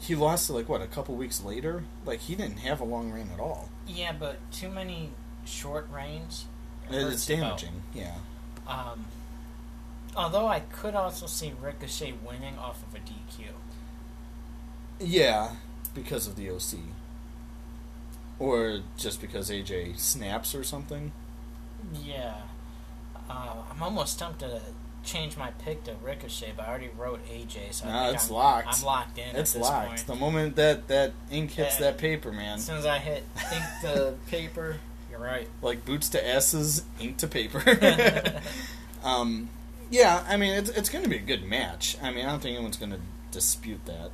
he lost it like what a couple weeks later. Like he didn't have a long reign at all. Yeah, but too many short reigns. It's hurts the belt. damaging. Yeah. Um, although I could also see Ricochet winning off of a DQ. Yeah, because of the OC. Or just because AJ snaps or something. Yeah, uh, I'm almost tempted to change my pick to Ricochet, but I already wrote AJ, so Nah, it's I'm, locked. I'm locked in. It's locked. Point. The moment that that ink hits Yeah. that paper, man, As soon as I hit ink <laughs> the paper, you're right. like boots to asses, ink to paper. <laughs> <laughs> um, yeah, I mean it's it's going to be a good match. I mean I don't think anyone's going to dispute that.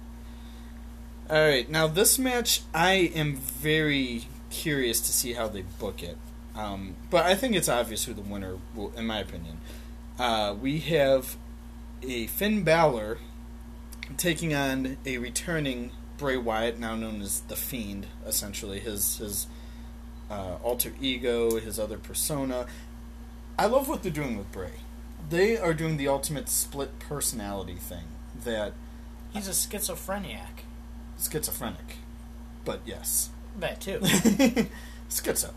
All right, now this match I am very curious to see how they book it. Um, but I think it's obvious who the winner will, in my opinion. Uh, we have a Finn Balor taking on a returning Bray Wyatt, now known as the Fiend, essentially his his uh, alter ego, his other persona. I love what they're doing with Bray. They are doing the ultimate split personality thing that He's a schizophrenic. Schizophrenic, but yes, That too. <laughs> schizo.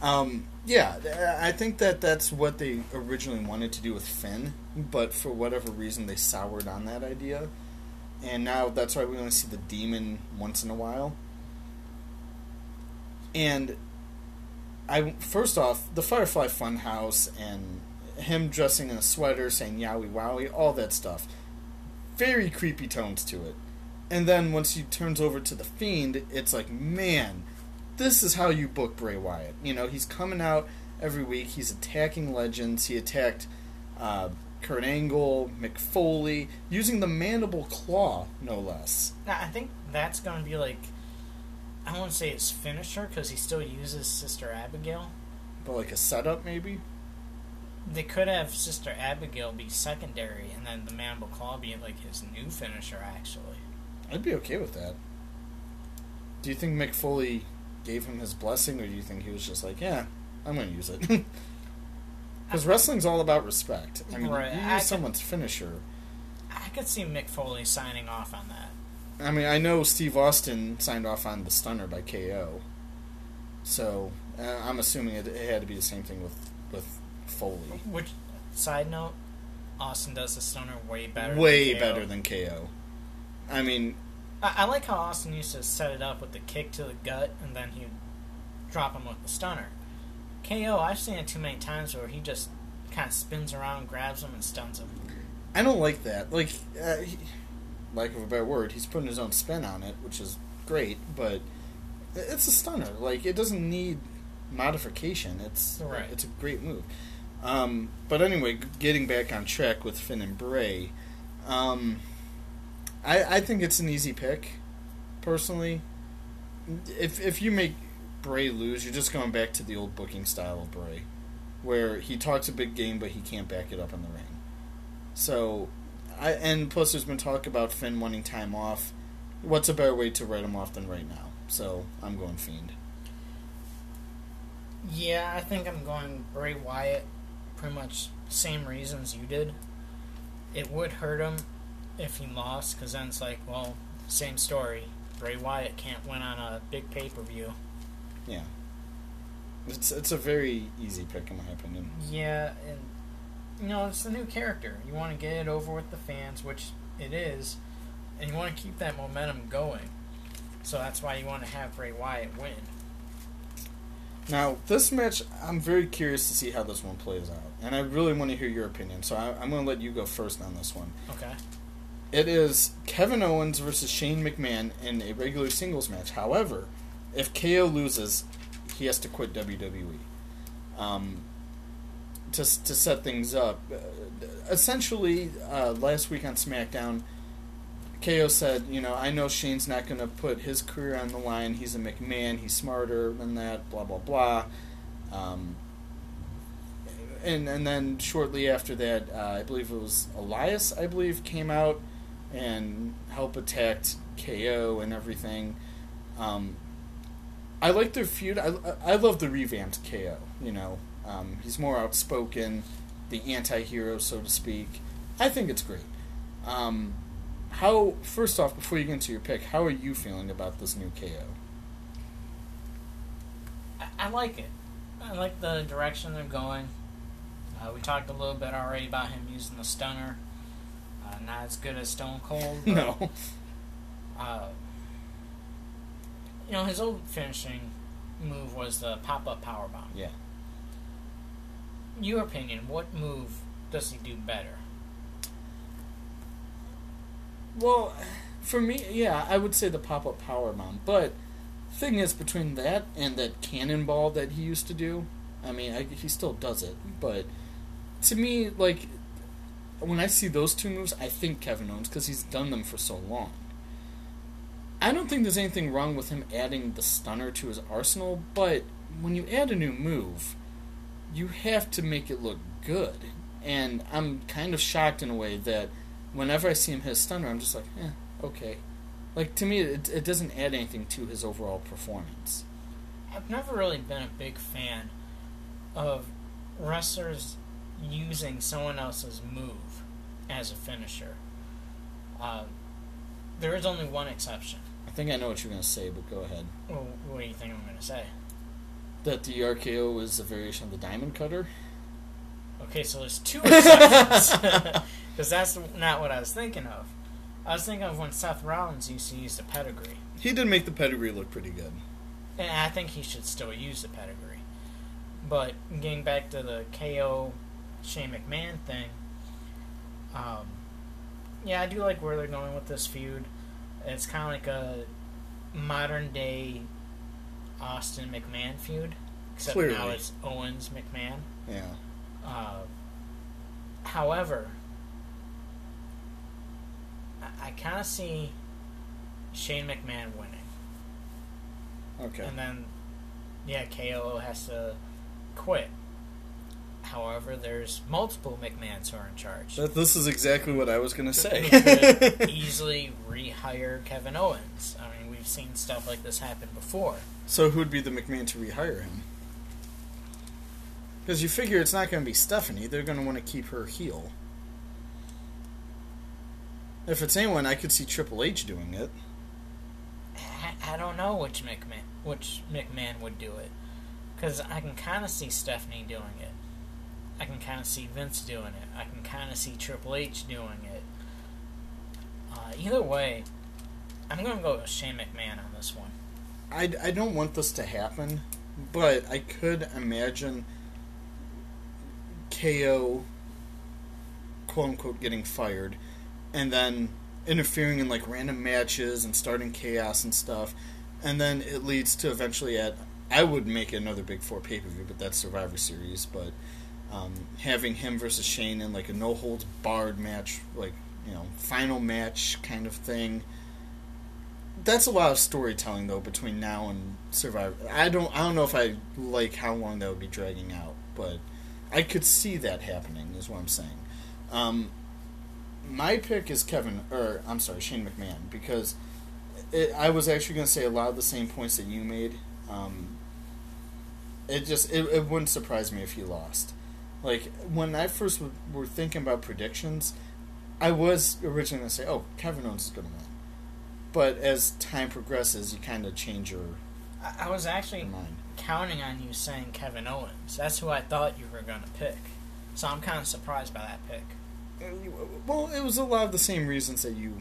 Um, yeah, I think that that's what they originally wanted to do with Finn, but for whatever reason they soured on that idea. and now that's why we only see the demon once in a while. And I first off, the Firefly Funhouse and him dressing in a sweater, saying "yowie wowie," all that stuff, very creepy tones to it. And then once he turns over to the Fiend, it's like, man, this is how you book Bray Wyatt. You know, he's coming out every week. He's attacking legends. He attacked uh, Kurt Angle, Mick Foley, using the mandible claw, no less. Now, I think that's going to be like, I won't say his finisher because he still uses Sister Abigail. But like a setup, maybe. They could have Sister Abigail be secondary and then the mandible claw be like his new finisher, actually. I'd be okay with that. Do you think Mick Foley gave him his blessing, or do you think he was just like, yeah, I'm going to use it? <laughs> Because wrestling's all about respect. I mean, Right, you use I could- someone's finisher. I could see Mick Foley signing off on that. I mean, I know Steve Austin signed off on the stunner by KO, so uh, I'm assuming it, it had to be the same thing with with Foley. Which, side note, Austin does the stunner way better. Way than better than KO. I mean, I, I like how Austin used to set it up with the kick to the gut and then he'd drop him with the stunner. KO, I've seen it too many times where he just kind of spins around, grabs him, and stuns him. I don't like that. Like, uh, he, lack of a better word, he's putting his own spin on it, which is great, but it's a stunner. Like, it doesn't need modification. It's Right. It's a great move. Um, but anyway, getting back on track with Finn and Bray, um, I, I think it's an easy pick, personally. If if you make Bray lose, you're just going back to the old booking style of Bray, where he talks a big game but he can't back it up in the ring. So, I and plus there's been talk about Finn wanting time off. What's a better way to write him off than right now? So I'm going Fiend. Yeah, I think I'm going Bray Wyatt. Pretty much same reasons you did. It would hurt him if he lost, because then it's like, well, same story. Bray Wyatt can't win on a big pay per view. Yeah. It's it's a very easy pick in my opinion. Yeah, and you know it's the new character. You want to get it over with the fans, which it is, and you want to keep that momentum going. So that's why you want to have Bray Wyatt win. Now this match, I'm very curious to see how this one plays out, and I really want to hear your opinion. So I, I'm going to let you go first on this one. Okay. It is Kevin Owens versus Shane McMahon in a regular singles match. However, if KO loses, he has to quit WWE. Um, to, to set things up, uh, essentially, uh, last week on SmackDown, KO said, you know, I know Shane's not going to put his career on the line. He's a McMahon. He's smarter than that. Blah blah blah. Um, and and then shortly after that, uh, I believe it was Elias. I believe came out and help attacked KO and everything. Um, I like their feud. I, I love the revamped KO. You know, um, he's more outspoken, the anti-hero, so to speak. I think it's great. Um, how first off, before you get into your pick, how are you feeling about this new KO? I, I like it. I like the direction they're going. Uh, we talked a little bit already about him using the stunner. Uh, not as good as Stone Cold. <laughs> but, No, Uh, you know, his old finishing move was the pop up power bomb. yeah. Your opinion, what move does he do better? Well, for me, yeah, I would say the pop up power bomb. But thing is, between that and that cannonball that he used to do, I mean, I, he still does it. But to me, like when I see those two moves, I think Kevin Owens because he's done them for so long. I don't think there's anything wrong with him adding the stunner to his arsenal, but when you add a new move, you have to make it look good. And I'm kind of shocked in a way that whenever I see him hit a stunner, I'm just like, eh, okay. Like to me, it, it doesn't add anything to his overall performance. I've never really been a big fan of wrestlers using someone else's move as a finisher. Uh, there is only one exception. I think I know what you're gonna say, but go ahead. Well, what do you think I'm going to say? That the RKO is a variation of the Diamond Cutter. Okay, so there's two exceptions. <laughs> Because that's not what I was thinking of. I was thinking of when Seth Rollins used to use the pedigree. He did make the pedigree look pretty good. And I think he should still use the pedigree. But getting back to the KO Shane McMahon thing, um, yeah, I do like where they're going with this feud. It's kind of like a modern day Austin McMahon feud, except now it's Owens McMahon. Yeah. Uh, however, I, I kind of see Shane McMahon winning. Okay. And then, yeah, KO has to quit. However, there's multiple McMahons who are in charge. That, this is exactly what I was going to say. Could <laughs> easily rehire Kevin Owens. I mean, we've seen stuff like this happen before. so who'd be the McMahon to rehire him? Because you figure it's not going to be Stephanie. They're going to want to keep her heel. If it's anyone, I could see Triple H doing it. I, I don't know which McMahon which McMahon would do it because I can kind of see Stephanie doing it. I can kind of see Vince doing it. I can kind of see Triple H doing it. Uh, either way, I'm going to go with Shane McMahon on this one. I, I don't want this to happen, but I could imagine KO, quote unquote, getting fired, and then interfering in like random matches and starting chaos and stuff, and then it leads to eventually at I would make another Big Four pay per view, but that's Survivor Series, but um, having him versus Shane in like a no holds barred match, like you know final match kind of thing that's a lot of storytelling though between now and Survivor. I don't I don't know if I like how long that would be dragging out, but I could see that happening. Is what I'm saying. Um, my pick is Kevin, or I'm sorry, Shane McMahon, because it, I was actually going to say a lot of the same points that you made. Um, it just it, it wouldn't surprise me if he lost. Like when I first w- were thinking about predictions, I was originally going to say, "Oh, Kevin Owens is going to win." But as time progresses, you kind of change your I, I was actually counting on you saying Kevin Owens. That's who I thought you were going to pick. So I'm kind of surprised by that pick. Well, it was a lot of the same reasons that you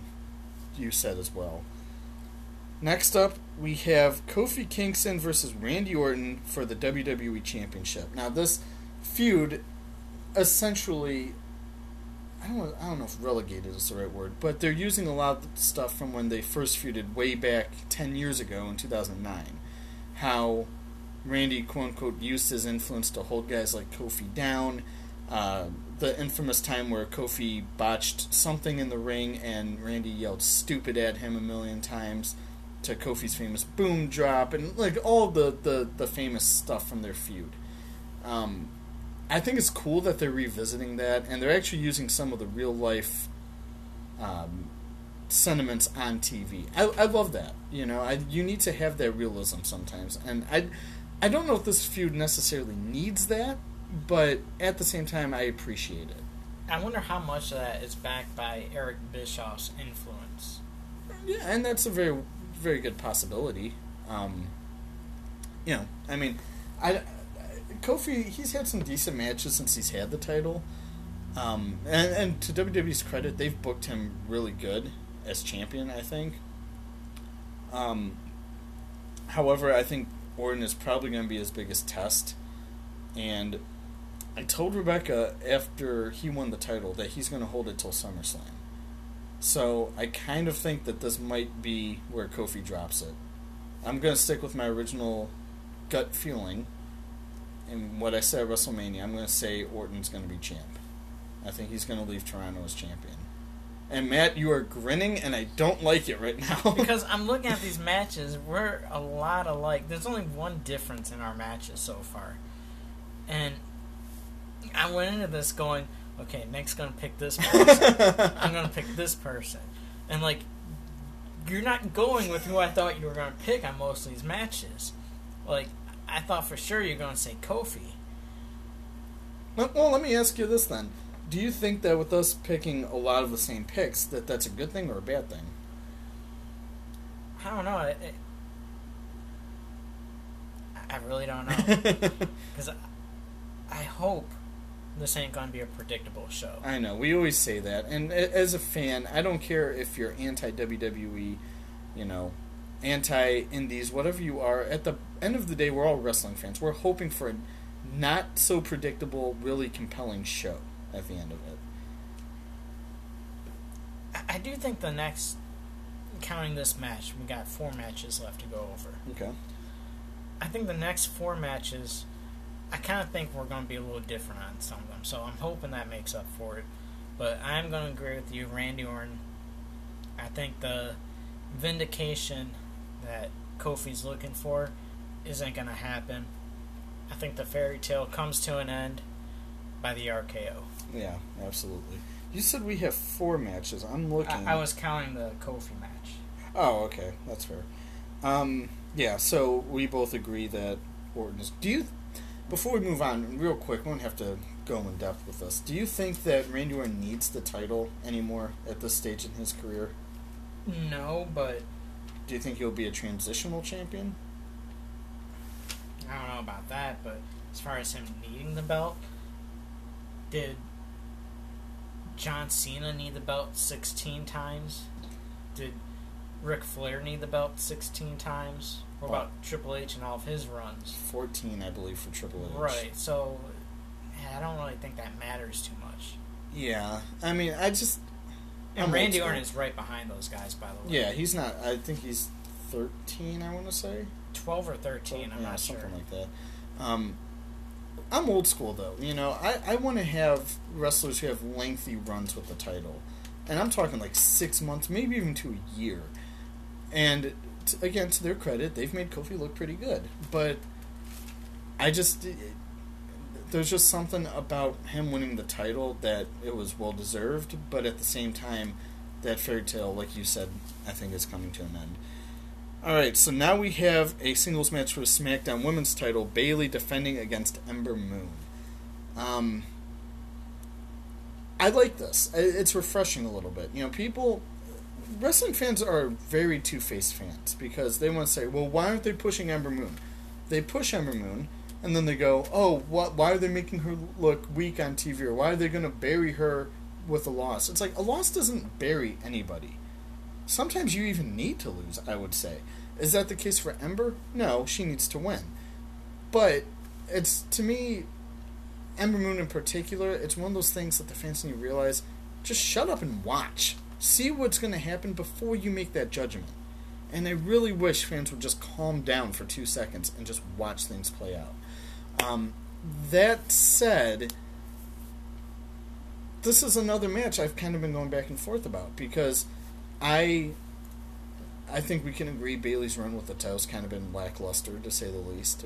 you said as well. Next up, we have Kofi Kingston versus Randy Orton for the WWE Championship. Now, this feud essentially I don't I don't know if relegated is the right word, but they're using a lot of stuff from when they first feuded way back 10 years ago in 2009. How Randy quote unquote used his influence to hold guys like Kofi down. Uh, the infamous time where Kofi botched something in the ring and Randy yelled stupid at him a million times to Kofi's famous boom drop and like all the, the, the famous stuff from their feud. Um, I think it's cool that they're revisiting that and they're actually using some of the real life um, sentiments on TV. I, I love that. You know, I, you need to have that realism sometimes, and I I don't know if this feud necessarily needs that, but at the same time, I appreciate it. I wonder how much of that is backed by Eric Bischoff's influence. Yeah, and that's a very very good possibility. Um, you know, I mean, I Kofi he's had some decent matches since he's had the title. Um, and, and to WWE's credit, they've booked him really good as champion. I think. Um, however, I think Orton is probably going to be his biggest test, and I told Rebecca after he won the title that he's going to hold it till SummerSlam. So I kind of think that this might be where Kofi drops it. I'm going to stick with my original gut feeling. And what I said at WrestleMania, I'm going to say Orton's going to be champ. I think he's going to leave Toronto as champion. And Matt, you are grinning, and I don't like it right now. <laughs> because I'm looking at these matches, we're a lot alike. There's only one difference in our matches so far. And I went into this going, okay, Nick's gonna pick this <laughs> person. I'm gonna pick this person. And like you're not going with who I thought you were gonna pick on most of these matches. Like I thought for sure you're gonna say Kofi. Well, let me ask you this then: Do you think that with us picking a lot of the same picks, that that's a good thing or a bad thing? I don't know. It, it, I really don't know. <laughs> Because I, I hope this ain't gonna be a predictable show. I know we always say that, and as a fan, I don't care if you're anti WWE, you know, anti Indies, whatever you are. At the end of the day, we're all wrestling fans. We're hoping for a not so predictable, really compelling show at the end of it. I, do think the next, counting this match, we got four matches left to go over. Okay. I think the next four matches, I kind of think we're going to be a little different on some of them. So I'm hoping that makes up for it. But I'm going to agree with you, Randy Orton. I think the vindication that Kofi's looking for isn't going to happen. I think the fairy tale comes to an end by the RKO. Yeah, absolutely. You said we have four matches. I'm looking. I, I was counting the Kofi match. Oh, okay, that's fair. Um, yeah, so we both agree that Orton is. Do you? Before we move on, real quick, we don't have to go in depth with this. Do you think that Randy Orton needs the title anymore at this stage in his career? No, but Do you think he'll be a transitional champion? I don't know about that, but as far as him needing the belt, did John Cena need the belt 16 times? Did Ric Flair need the belt 16 times? What about Triple H and all of his runs? Fourteen, I believe, for Triple H. Right, so I don't really think that matters too much. Yeah, I mean, I just. And I'm Randy Orton is right behind those guys, by the way. Yeah, he's not. I think he's thirteen. I want to say. 12 or 13, I'm yeah, not something sure. like that. Um, I'm old school though. You know, I, I want to have wrestlers who have lengthy runs with the title, and I'm talking like six months, maybe even to a year. And t- again, to their credit, they've made Kofi look pretty good. But I just there's just something about him winning the title that it was well deserved. But at the same time, that fairy tale, like you said, I think is coming to an end. All right, so now we have a singles match for the SmackDown Women's title: Bayley defending against Ember Moon. Um, I like this. It's refreshing a little bit. You know, people, wrestling fans are very two-faced fans because they want to say, "Well, why aren't they pushing Ember Moon?" They push Ember Moon, and then they go, "Oh, what? Why are they making her look weak on TV? Or why are they going to bury her with a loss?" It's like a loss doesn't bury anybody. Sometimes you even need to lose, I would say. Is that the case for Ember? No, she needs to win. But it's to me Ember Moon in particular, it's one of those things that the fans need to realize just shut up and watch. See what's going to happen before you make that judgment. And I really wish fans would just calm down for two seconds and just watch things play out. Um, that said, this is another match I've kind of been going back and forth about because I I think we can agree Bayley's run with the title's kind of been lackluster to say the least.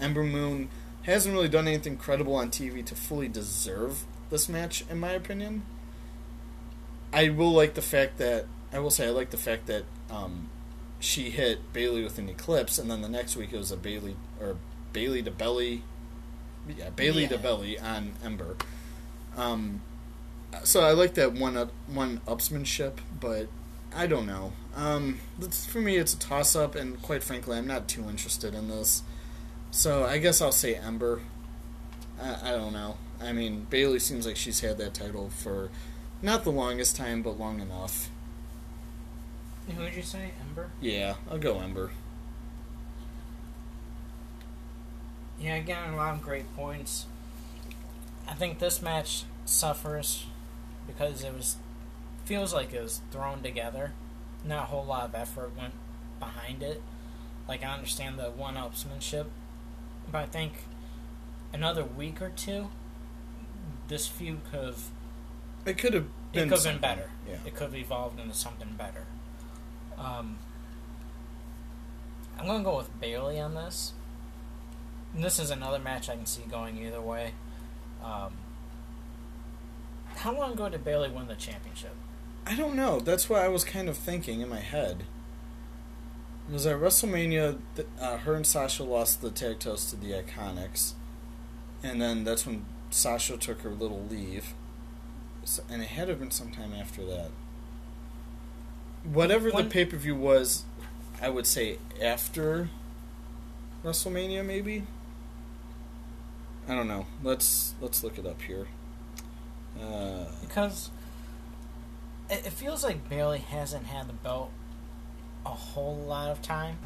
Ember Moon hasn't really done anything credible on TV to fully deserve this match, in my opinion. I will like the fact that I will say I like the fact that um, she hit Bayley with an eclipse, and then the next week it was a Bayley or Bayley to belly, yeah, Bayley to Yeah. belly on Ember. Um, so I like that one up, one upsmanship, but I don't know. Um, for me, it's a toss up, and quite frankly, I'm not too interested in this. So I guess I'll say Ember. I, I don't know. I mean, Bayley seems like she's had that title for not the longest time, but long enough. Who would you say? Ember? Yeah, I'll go Ember. Yeah, again, a lot of great points. I think this match suffers because it was feels like it was thrown together. Not a whole lot of effort went behind it. Like I understand the one-upsmanship, but I think another week or two, this feud could have It could have it been could have been better. Yeah. It could have evolved into something better. Um, I'm gonna go with Bayley on this. This is another match I can see going either way. Um, how long ago did Bayley win the championship? I don't know. That's what I was kind of thinking in my head. It was at WrestleMania, uh, her and Sasha lost the tag titles to the Iconics, and then that's when Sasha took her little leave, so, and it had to have been sometime after that. Whatever the pay per view was, I would say after WrestleMania, maybe. I don't know. Let's let's look it up here. Uh, because it, it feels like Bayley hasn't had the belt a whole lot of time.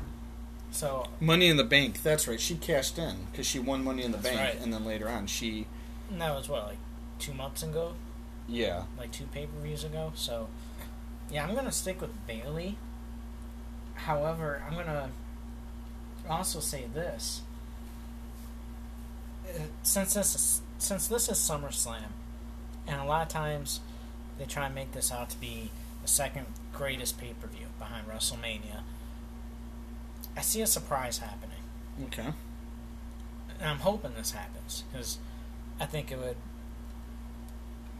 So Money in the Bank. That's right. She cashed in because she won Money in the Bank, right. and then later on she, and that was what like two months ago, yeah, like two pay per views ago. So yeah, I'm gonna stick with Bayley. However, I'm gonna also say this: since this is, since this is SummerSlam, and a lot of times they try and make this out to be the second greatest pay per view behind WrestleMania. I see a surprise happening. okay. And I'm hoping this happens because I think it would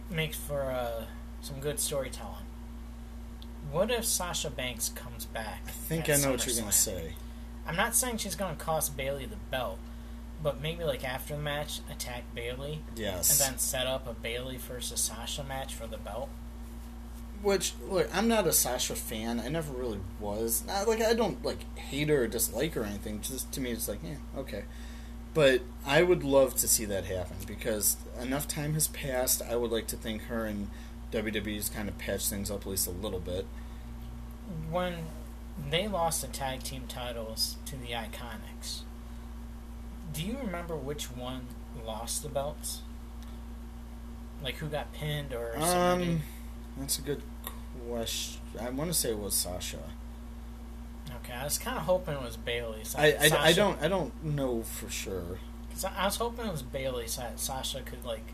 make for uh, some good storytelling. What if Sasha Banks comes back? I think I know what you're gonna say. I'm not saying she's going to cost Bayley the belt, but maybe like after the match, attack Bayley Yes. and then set up a Bayley versus Sasha match for the belt. Which look, I'm not a Sasha fan. I never really was. Not, like I don't like hate her or dislike her or anything. Just to me, it's like, yeah, okay. But I would love to see that happen because enough time has passed. I would like to think her and WWE's kind of patched things up at least a little bit. When they lost the tag team titles to the Iconics, do you remember which one lost the belts? Like who got pinned or? Um, that's a good question. I want to say it was Sasha. Okay, I was kind of hoping it was Bayley. Sa- I, I, I don't I don't know for sure. 'cause I I was hoping it was Bayley, so that Sasha could like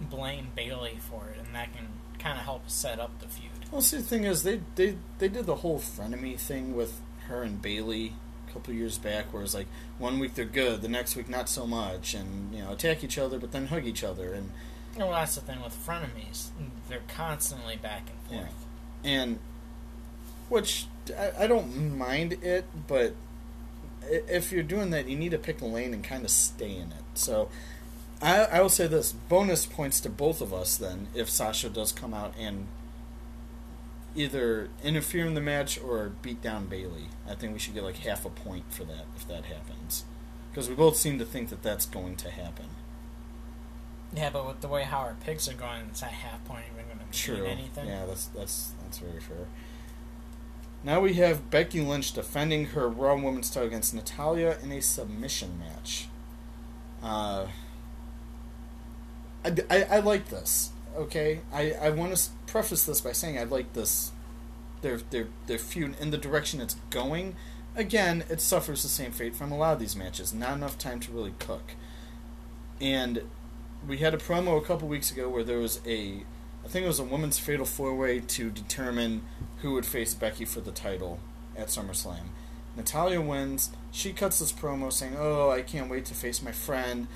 blame Bayley for it, and that can kind of help set up the feud. Well, see, the thing is, they they they did the whole frenemy thing with her and Bayley a couple years back, where it's like one week they're good, the next week not so much, and you know attack each other, but then hug each other, and oh, Well, that's the thing with frenemies; they're constantly back and Yeah. forth. and which I, I don't mind it, but if you're doing that, you need to pick a lane and kind of stay in it. So. I, I will say this bonus points to both of us then if Sasha does come out and either interfere in the match or beat down Bayley. I think we should get like half a point for that if that happens, because we both seem to think that that's going to happen. Yeah, but with the way how our picks are going, it's at half point even going to True. mean anything. Yeah, that's that's that's very fair. Now we have Becky Lynch defending her Raw Women's title against Natalya in a submission match. Uh, I, I, I like this. Okay, I, I want to preface this by saying I like this. Their their their feud in the direction it's going. Again, it suffers the same fate from a lot of these matches. Not enough time to really cook. And we had a promo a couple weeks ago where there was a, I think it was a women's fatal four way to determine who would face Becky for the title at SummerSlam. Natalya wins. She cuts this promo saying, "Oh, I can't wait to face my friend."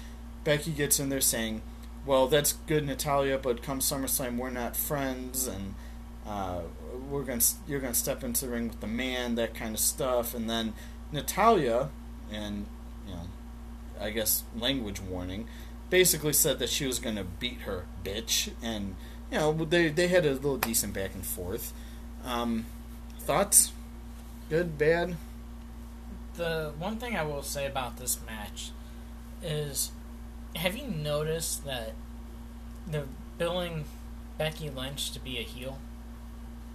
Becky gets in there saying, "Well, that's good, Natalya, but come SummerSlam, we're not friends, and uh, we're gonna you're gonna step into the ring with the man, that kind of stuff." And then Natalya, and you know, I guess language warning, basically said that she was gonna beat her bitch, and you know they they had a little decent back and forth. Um, thoughts? Good, bad? The one thing I will say about this match is, have you noticed that they're billing Becky Lynch to be a heel?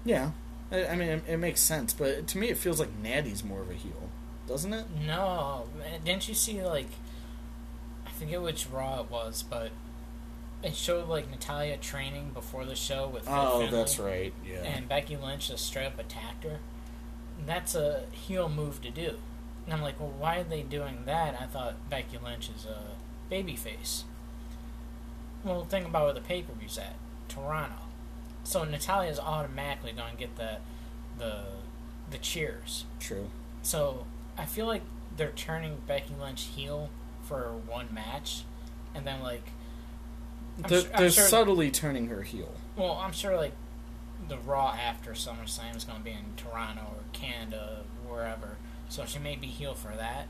Yeah, I, I mean it, it makes sense, but to me it feels like Natty's more of a heel, doesn't it? No, didn't you see like I forget which Raw it was, but it showed like Natalya training before the show with Oh, Finlay, that's right. Yeah. and Becky Lynch just straight up attacked her. That's a heel move to do. And I'm like, well, why are they doing that? I thought Becky Lynch is a babyface. Well, think about where the pay per view's at Toronto. So Natalya's automatically going to get the the the cheers. True. So I feel like they're turning Becky Lynch heel for one match, and then like I'm They're, su- they're sure- subtly turning her heel. well, I'm sure like the Raw after SummerSlam is going to be in Toronto or Canada, wherever. So she may be heel for that,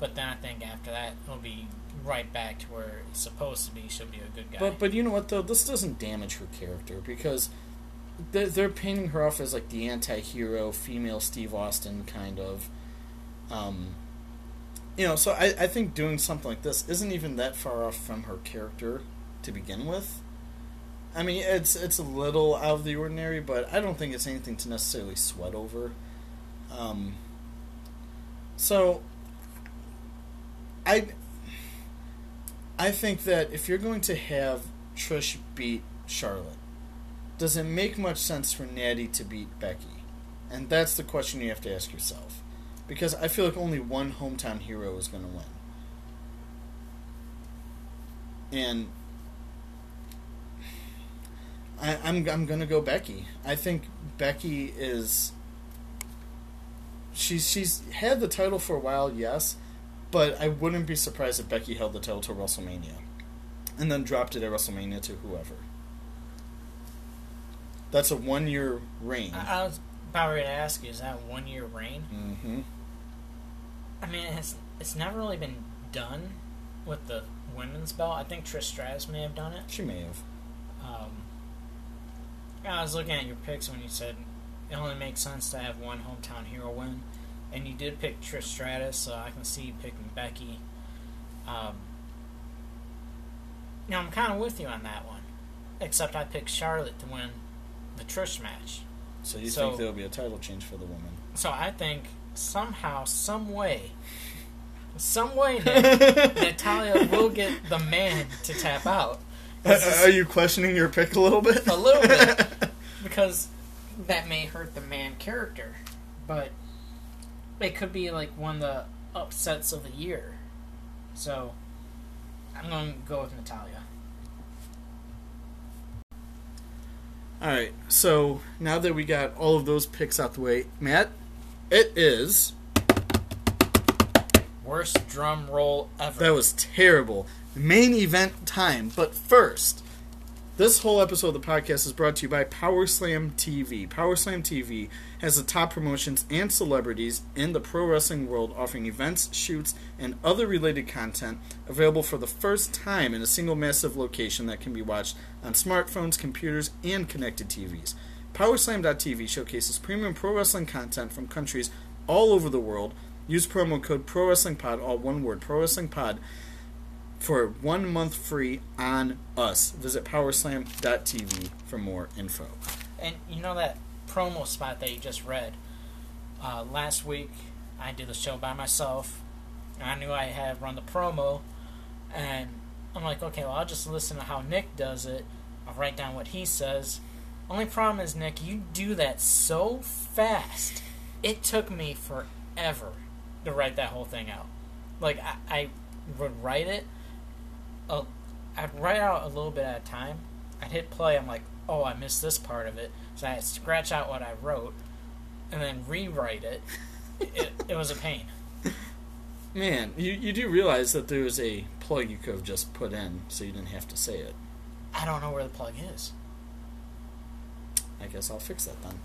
but then I think after that it'll be right back to where it's supposed to be. She'll be a good guy. But but you know what though, this doesn't damage her character because they're, they're painting her off as like the anti-hero, female Steve Austin kind of. Um, you know, so I, I think doing something like this isn't even that far off from her character to begin with. I mean, it's it's a little out of the ordinary, but I don't think it's anything to necessarily sweat over. Um, so, I I think that if you're going to have Trish beat Charlotte, does it make much sense for Natty to beat Becky? And that's the question you have to ask yourself. Because I feel like only one hometown hero is going to win. And I, I'm I'm gonna go Becky. I think Becky is. She's she's had the title for a while, yes, but I wouldn't be surprised if Becky held the title to WrestleMania, and then dropped it at WrestleMania to whoever. That's a one year reign. I, I was about ready to ask you, is that one year reign? Mm-hmm. I mean, it's it's never really been done with the women's belt. I think Trish Stratus may have done it. She may have. Um, I was looking at your picks when you said it only makes sense to have one hometown hero win, and you did pick Trish Stratus, so I can see you picking Becky. Um, now I'm kind of with you on that one, except I picked Charlotte to win the Trish match. So you So- think there'll be a title change for the woman? So I think somehow, some way, <laughs> some way, <laughs> Natalya will get the man to tap out. Are you questioning your pick a little bit? a little bit <laughs> because that may hurt the man character, but it could be like one of the upsets of the year. So I'm going to go with Natalya. All right. So now that we got all of those picks out the way, Matt, it is Worst drum roll ever. that was terrible. Main event time, but first, this whole episode of the podcast is brought to you by Power Slam TV. Power Slam TV has the top promotions and celebrities in the pro wrestling world, offering events, shoots, and other related content available for the first time in a single massive location that can be watched on smartphones, computers, and connected TVs. PowerSlam.tv showcases premium pro wrestling content from countries all over the world. Use promo code Pro Wrestling Pod, all one word, ProWrestlingPod, for one month free on us. Visit powerslam.tv for more info. And you know that promo spot that you just read? Uh, last week, I did the show by myself. I knew I had run the promo, and I'm like, okay, well, I'll just listen to how Nick does it. I'll write down what he says. Only problem is, Nick, you do that so fast. It took me forever to write that whole thing out. Like, I, I would write it, a, I'd write out a little bit at a time. I'd hit play. I'm like, oh, I missed this part of it. So I'd scratch out what I wrote, and then rewrite it. <laughs> it, it was a pain. Man, you, you do realize that there was a plug you could have just put in so you didn't have to say it. I don't know where the plug is. I guess I'll fix that then.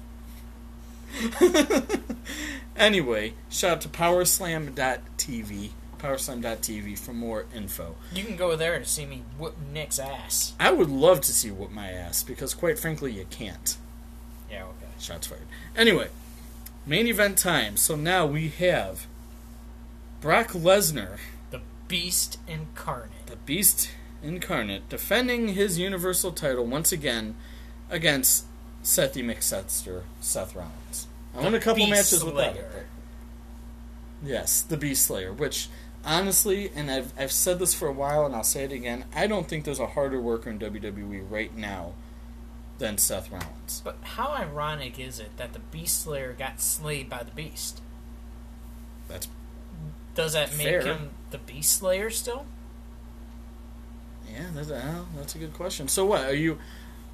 <laughs> anyway, shout out to powerslam.tv, powerslam.tv for more info. You can go there to see me whip Nick's ass. I would love to see whoop my ass because, quite frankly, you can't. Yeah, okay. Shots fired. Anyway, main event time. So now we have Brock Lesnar, The Beast Incarnate. the Beast incarnate, defending his Universal title once again against Seth McSetzer, Seth Rollins. I won a couple Beast matches with that. Yes, the Beast Slayer, which honestly, and I've, I've said this for a while and I'll say it again, I don't think there's a harder worker in WWE right now than Seth Rollins. But how ironic is it that the Beast Slayer got slayed by the Beast? That's Does that make Fair. him the Beast Slayer still? yeah, that's, uh, that's a good question. So what are you?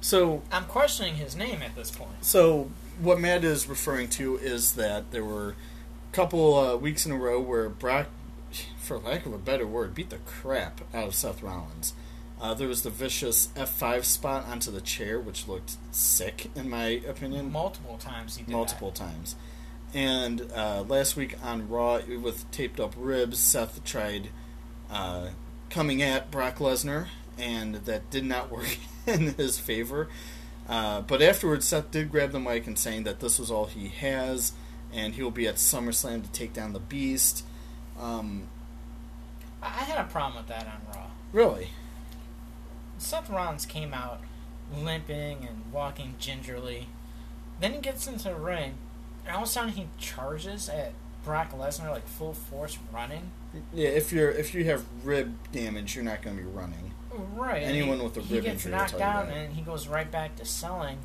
So I'm questioning his name at this point. So what Matt is referring to is that there were a couple uh, weeks in a row where Brock, for lack of a better word, beat the crap out of Seth Rollins. Uh, there was the vicious F5 spot onto the chair, which looked sick in my opinion, Multiple times he did multiple times. And uh, last week on Raw, with taped up ribs, Seth tried uh, coming at Brock Lesnar, and that did not <laughs> work in his favor. Uh, but afterwards, Seth did grab the mic and saying that this was all he has, and he will be at SummerSlam to take down the Beast. Um, got a problem with that on Raw. Really? Seth Rollins came out limping and walking gingerly. Then he gets into the ring, and all of a sudden he charges at Brock Lesnar like full force running. Yeah, if you're if you have rib damage, you're not going to be running. Right. Anyone he- with a he rib gets injury will knocked tell out, and he goes right back to selling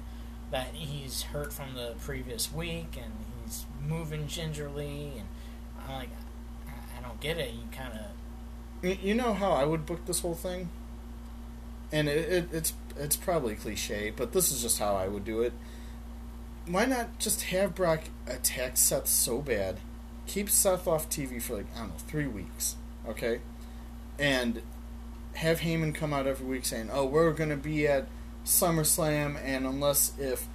that he's hurt from the previous week, and he's moving gingerly, and I'm like, I, I don't get it. You kind of You- know how I would book this whole thing, and it, it, it's it's probably cliche, but this is just how I would do it. Why not just have Brock attack Seth so bad, keep Seth off TV for like I don't know three weeks, okay, and have Heyman come out every week saying, "Oh, we're gonna be at SummerSlam, and unless if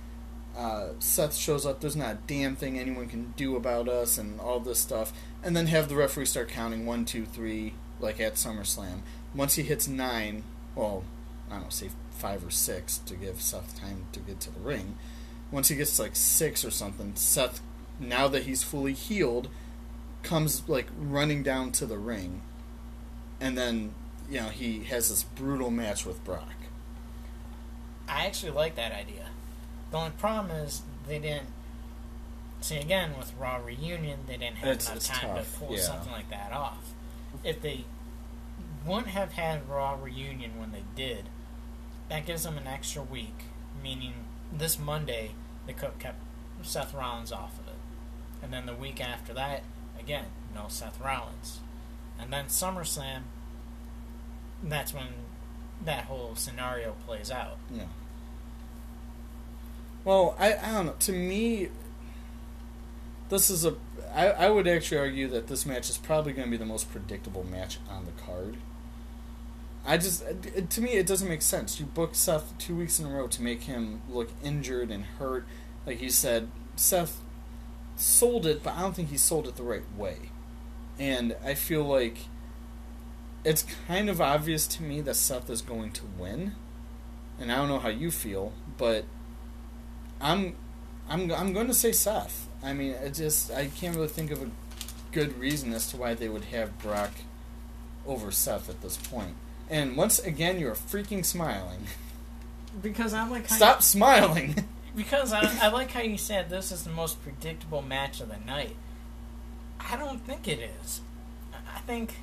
uh, Seth shows up, there's not a damn thing anyone can do about us, and all this stuff." And then have the referee start counting one, two, three, like at SummerSlam. Once he hits nine, well, I don't know, say five or six to give Seth time to get to the ring. Once he gets like six or something, Seth, now that he's fully healed, comes like running down to the ring, and then you know he has this brutal match with Brock. I actually like that idea. The only problem is they didn't. See again with Raw reunion, they didn't have It's- enough time tough, to pull yeah. something like that off. If they wouldn't have had Raw reunion when they did, that gives them an extra week. Meaning this Monday could have kept Seth Rollins off of it, and then the week after that, again, no Seth Rollins, and then SummerSlam. That's when that whole scenario plays out. Yeah. Well, I, I don't know. To me, this is a. I, I would actually argue that this match is probably going to be the most predictable match on the card. I just. it- to me, it doesn't make sense. You book Seth two weeks in a row to make him look injured and hurt. Like you said, Seth sold it, but I don't think he sold it the right way. And I feel like it's kind of obvious to me that Seth is going to win and I don't know how you feel, but I'm I'm I'm going to say Seth. I mean, it just I can't really think of a good reason as to why they would have Brock over Seth at this point. And once again, you're freaking smiling. Because I'm like Stop smiling. <laughs> Because I, I like how you said this is the most predictable match of the night. I don't think it is. I think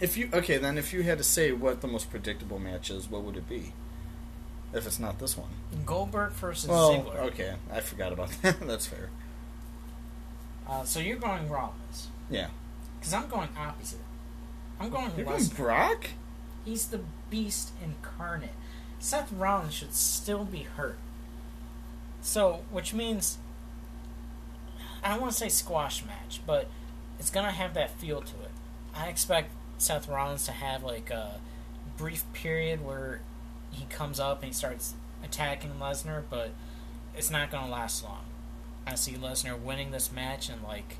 if you okay, then if you had to say what the most predictable match is, what would it be? If it's not this one. Goldberg versus Well, Ziggler. okay, I forgot about <laughs> that. That's fair. Uh, so you're going Rollins. Yeah. Because I'm going opposite. I'm going You're going Brock? He's the beast incarnate. Seth Rollins should still be hurt. So, which means I don't want to say squash match, but it's gonna have that feel to it. I expect Seth Rollins to have like a brief period where he comes up and he starts attacking Lesnar, but it's not gonna last long. I see Lesnar winning this match in like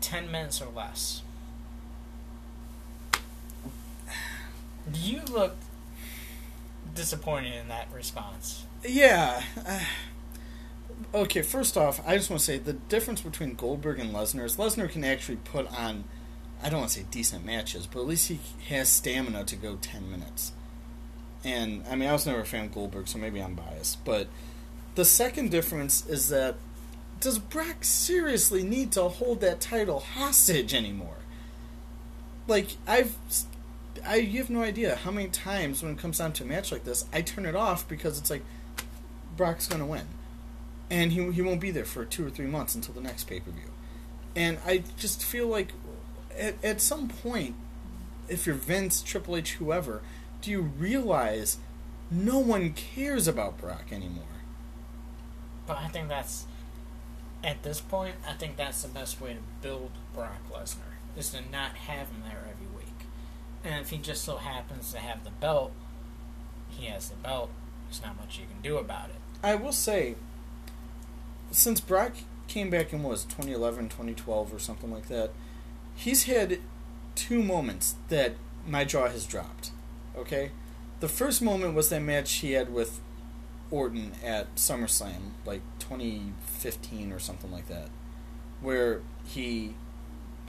ten minutes or less. You looked disappointed in that response. Yeah. uh, okay, first off, I just want to say the difference between Goldberg and Lesnar is Lesnar can actually put on, I don't want to say decent matches, but at least he has stamina to go 10 minutes. And, I mean, I was never a fan of Goldberg, so maybe I'm biased. But the second difference is that does Brock seriously need to hold that title hostage anymore? Like, I've. I you have no idea how many times when it comes down to a match like this, I turn it off because it's like Brock's going to win, and he he won't be there for two or three months until the next pay per view, and I just feel like at at some point, if you're Vince, Triple H, whoever, do you realize no one cares about Brock anymore? But I think that's at this point, I think that's the best way to build Brock Lesnar is to not have him there every week. And if he just so happens to have the belt, he has the belt. There's not much you can do about it. I will say, since Brock came back in was 2011, 2012 or something like that, he's had two moments that my jaw has dropped. Okay? The first moment was that match he had with Orton at SummerSlam, like 2015 or something like that, where he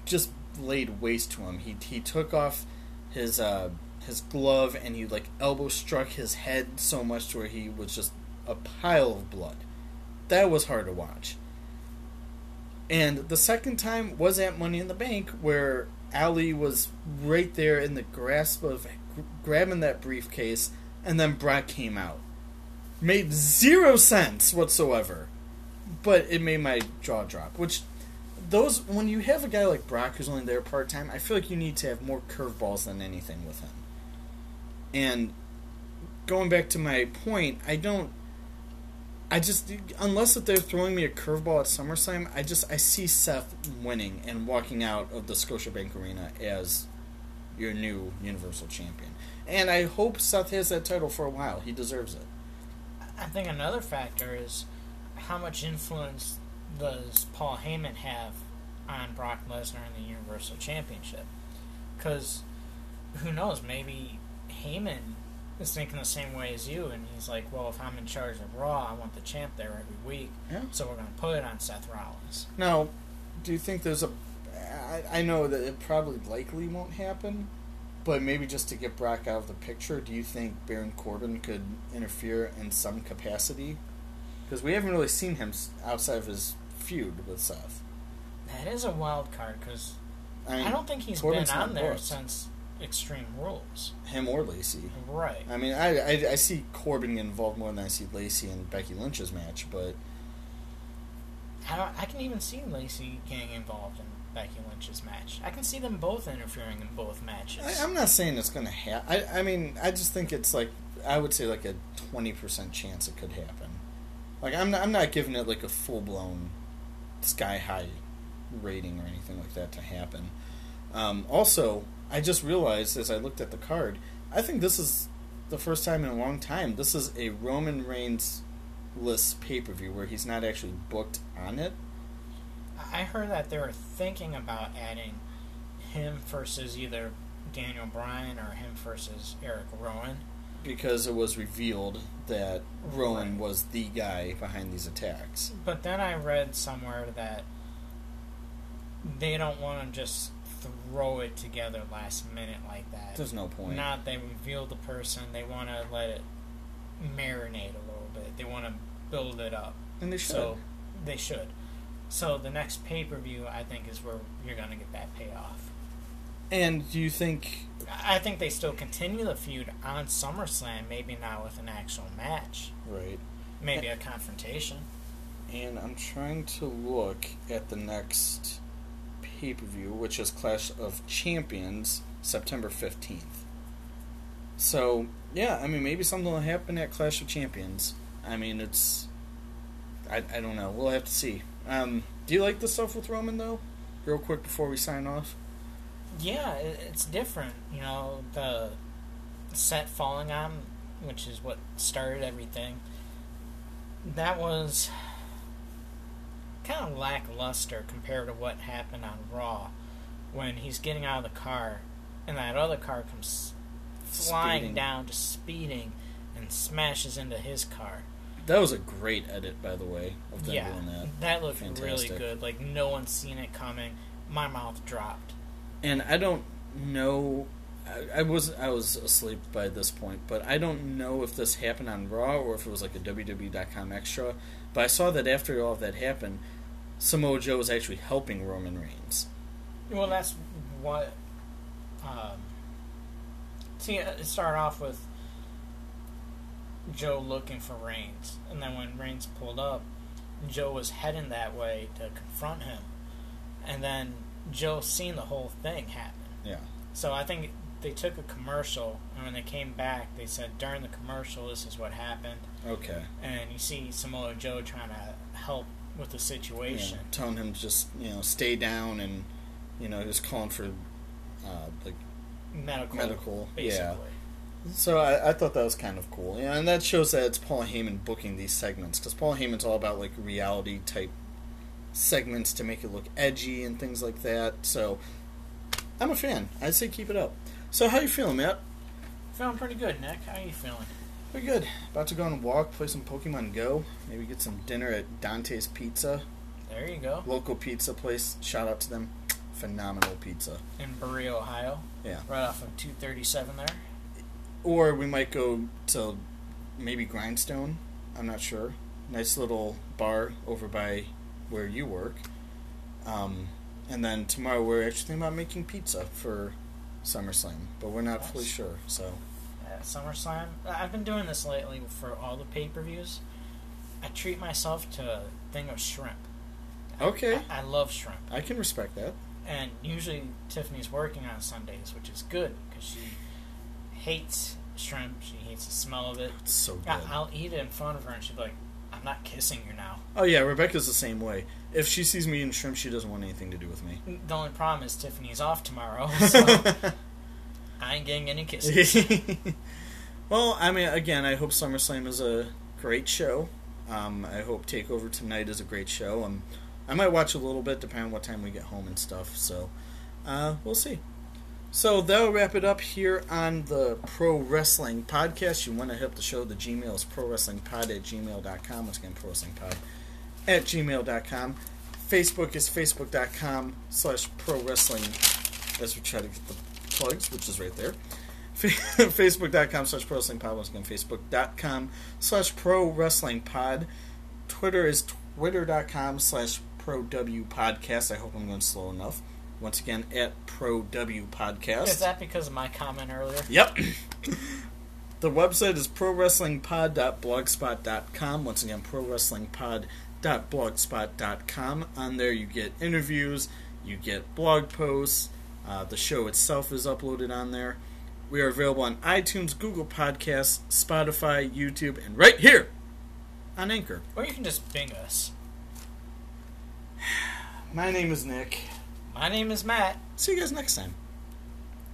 just laid waste to him. He he took off his uh, his glove and he like elbow struck his head so much to where he was just a pile of blood. That was hard to watch. And the second time was at Money in the Bank, where Ali was right there in the grasp of grabbing that briefcase, and then Brock came out. Made zero sense whatsoever, but it made my jaw drop. Which, those when you have a guy like Brock who's only there part time, I feel like you need to have more curveballs than anything with him. And going back to my point, I don't. I just unless that they're throwing me a curveball at SummerSlam, I just I see Seth winning and walking out of the Scotiabank Arena as your new Universal Champion. And I hope Seth has that title for a while. He deserves it. I think another factor is how much influence does Paul Heyman have on Brock Lesnar in the Universal Championship? Because who knows? Maybe Heyman is thinking the same way as you, and he's like, "Well, if I'm in charge of Raw, I want the champ there every week, Yeah. so we're going to put it on Seth Rollins." Now, do you think there's a? I, I know that it probably likely won't happen, but maybe just to get Brock out of the picture, do you think Baron Corbin could interfere in some capacity? Because we haven't really seen him outside of his feud with Seth. That is a wild card because I, I, don't think he's Corbin's been on there booked. since Extreme Rules. him or Lacey. Right. I mean, I, I I see Corbin get involved more than I see Lacey and Becky Lynch's match, but I, I can even see Lacey getting involved in Becky Lynch's match. I can see them both interfering in both matches. I, I'm not saying it's going to happen. I, I mean, I just think it's like I would say like a twenty percent chance it could happen. Like I'm not, I'm not giving it like a full blown sky high rating or anything like that to happen. Um, also, I just realized as I looked at the card, I think this is the first time in a long time. This is a Roman Reigns list pay per view where he's not actually booked on it. I heard that they were thinking about adding him versus either Daniel Bryan or him versus Eric Rowan. because it was revealed that Rowan Right. was the guy behind these attacks. But then I read somewhere that they don't want to just throw it together last minute like that. There's no point. Not they reveal the person. They want to let it marinate a little bit. They want to build it up. And they should. So they should. So the next pay per view, I think, is where you're going to get that payoff. And do you think I think they still continue the feud on SummerSlam, maybe not with an actual match, right? maybe a confrontation. And I'm trying to look at the next pay per view, which is Clash of Champions, September 15th. So, yeah, I mean, maybe something will happen at Clash of Champions. I mean, it's. I, I don't know. We'll have to see. Um, do you like the stuff with Roman, though? Real quick before we sign off. Yeah, it's different. You know, the set falling on, which is what started everything. That was kind of lackluster compared to what happened on Raw when he's getting out of the car and that other car comes flying Speeding. down, just speeding, and smashes into his car. That was a great edit, by the way, of them yeah, doing that. looked Fantastic. really good. Like no one's seen it coming. My mouth dropped. and I don't know. I, I was I was asleep by this point, but I don't know if this happened on Raw or if it was like a WWE.com extra. But I saw that after all that happened, Samoa Joe was actually helping Roman Reigns. Well, that's what. Um, see, it started off with Joe looking for Reigns, and then when Reigns pulled up, Joe was heading that way to confront him, and then Joe seen the whole thing happen. Yeah. So I think they took a commercial, and when they came back, they said during the commercial, this is what happened, Okay. and you see Samoa Joe trying to help with the Yeah, situation. telling him to just you know stay down and you know he was calling for uh, like Medical, medical. basically. Yeah. So I, I thought that was kind of cool, yeah, and that shows that it's Paul Heyman booking these segments because Paul Heyman's all about like reality type segments to make it look edgy and things like that. So I'm a fan. I'd say keep it up. So how you feeling, Matt? Feeling pretty good, Nick. How are you feeling? Pretty good. About to go on a walk, play some Pokemon Go, maybe get some dinner at Dante's Pizza, There you go. local pizza place. Shout out to them, phenomenal pizza. in Berea, Ohio, Yeah. right off of 237 there. Or we might go to maybe Grindstone. I'm not sure. Nice little bar over by where you work. Um, and then tomorrow we're actually thinking about making pizza for SummerSlam, but we're not fully sure. So at SummerSlam. I've been doing this lately for all the pay per views. I treat myself to a thing of shrimp. okay, I, I love shrimp, I can respect that. and usually Tiffany's working on Sundays, which is good because she hates shrimp. She hates the smell of it. It's so good. I, I'll eat it in front of her, and she'll be like, "I'm not kissing you now." Oh yeah, Rebecca's the same way. If she sees me eating shrimp, she doesn't want anything to do with me. The only problem is Tiffany's off tomorrow, <laughs> so I ain't getting any kisses. <laughs> well, I mean, again, I hope SummerSlam is a great show. Um, I hope Takeover tonight is a great show. Um, I might watch a little bit, depending on what time we get home and stuff. So, uh, we'll see. So that'll wrap it up here on the Pro Wrestling Podcast. You want to help the show, the Gmail is prowrestlingpod at gmail.com. Once again, prowrestlingpod at gmail.com. Facebook is facebook.com slash pro wrestling as we try to get the plugs, which is right there. <laughs> Facebook.com slash pro wrestling pod. Once again, Facebook.com slash pro wrestling pod. Twitter is twitter.com slash pro w podcast. I hope I'm going slow enough. Once again, at pro w podcast. Is that because of my comment earlier? Yep. <coughs> the website is Pro Wrestling prowrestlingpod.blogspot.com. Once again, Pro Wrestling prowrestlingpod.blogspot.com. On there, you get interviews, you get blog posts. Uh, the show itself is uploaded on there. We are available on iTunes, Google Podcasts, Spotify, YouTube, and right here on Anchor. Or you can just bing us. <sighs> My name is Nick. My name is Matt See you guys next time.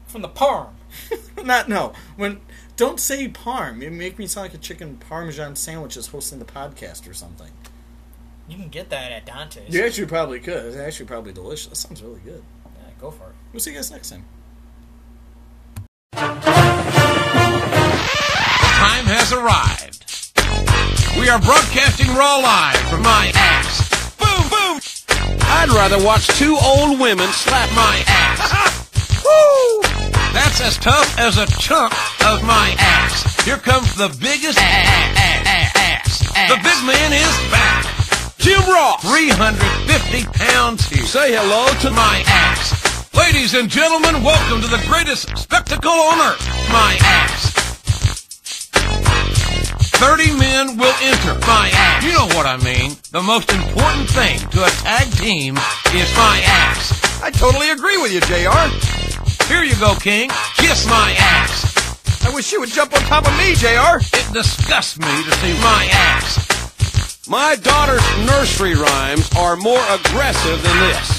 from the Parm. <laughs> Not no. When don't say parm. You make me sound like a chicken parmesan sandwich is hosting the podcast or something. You can get that at Dante's. You actually probably could. It's actually probably delicious. That sounds really good. Yeah, go for it. We'll see you guys next time. time has arrived. We are broadcasting raw live from my ass. Boom, boom. I'd rather watch two old women slap my ass. <laughs> Woo! That's as tough as a chunk of my ass. Here comes the biggest ass. The big man is back. Jim Ross, 350 pounds here. Say hello to my ass. Ladies and gentlemen, welcome to the greatest spectacle on earth. My ass. 30 men will enter my ass. You know what I mean. The most important thing to a tag team is my ass. I totally agree with you, JR. Here you go, King. Kiss my ass. I wish you would jump on top of me, JR. It disgusts me to see my ass. My daughter's nursery rhymes are more aggressive than this.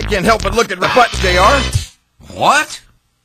I can't help but look at her butt, JR. What?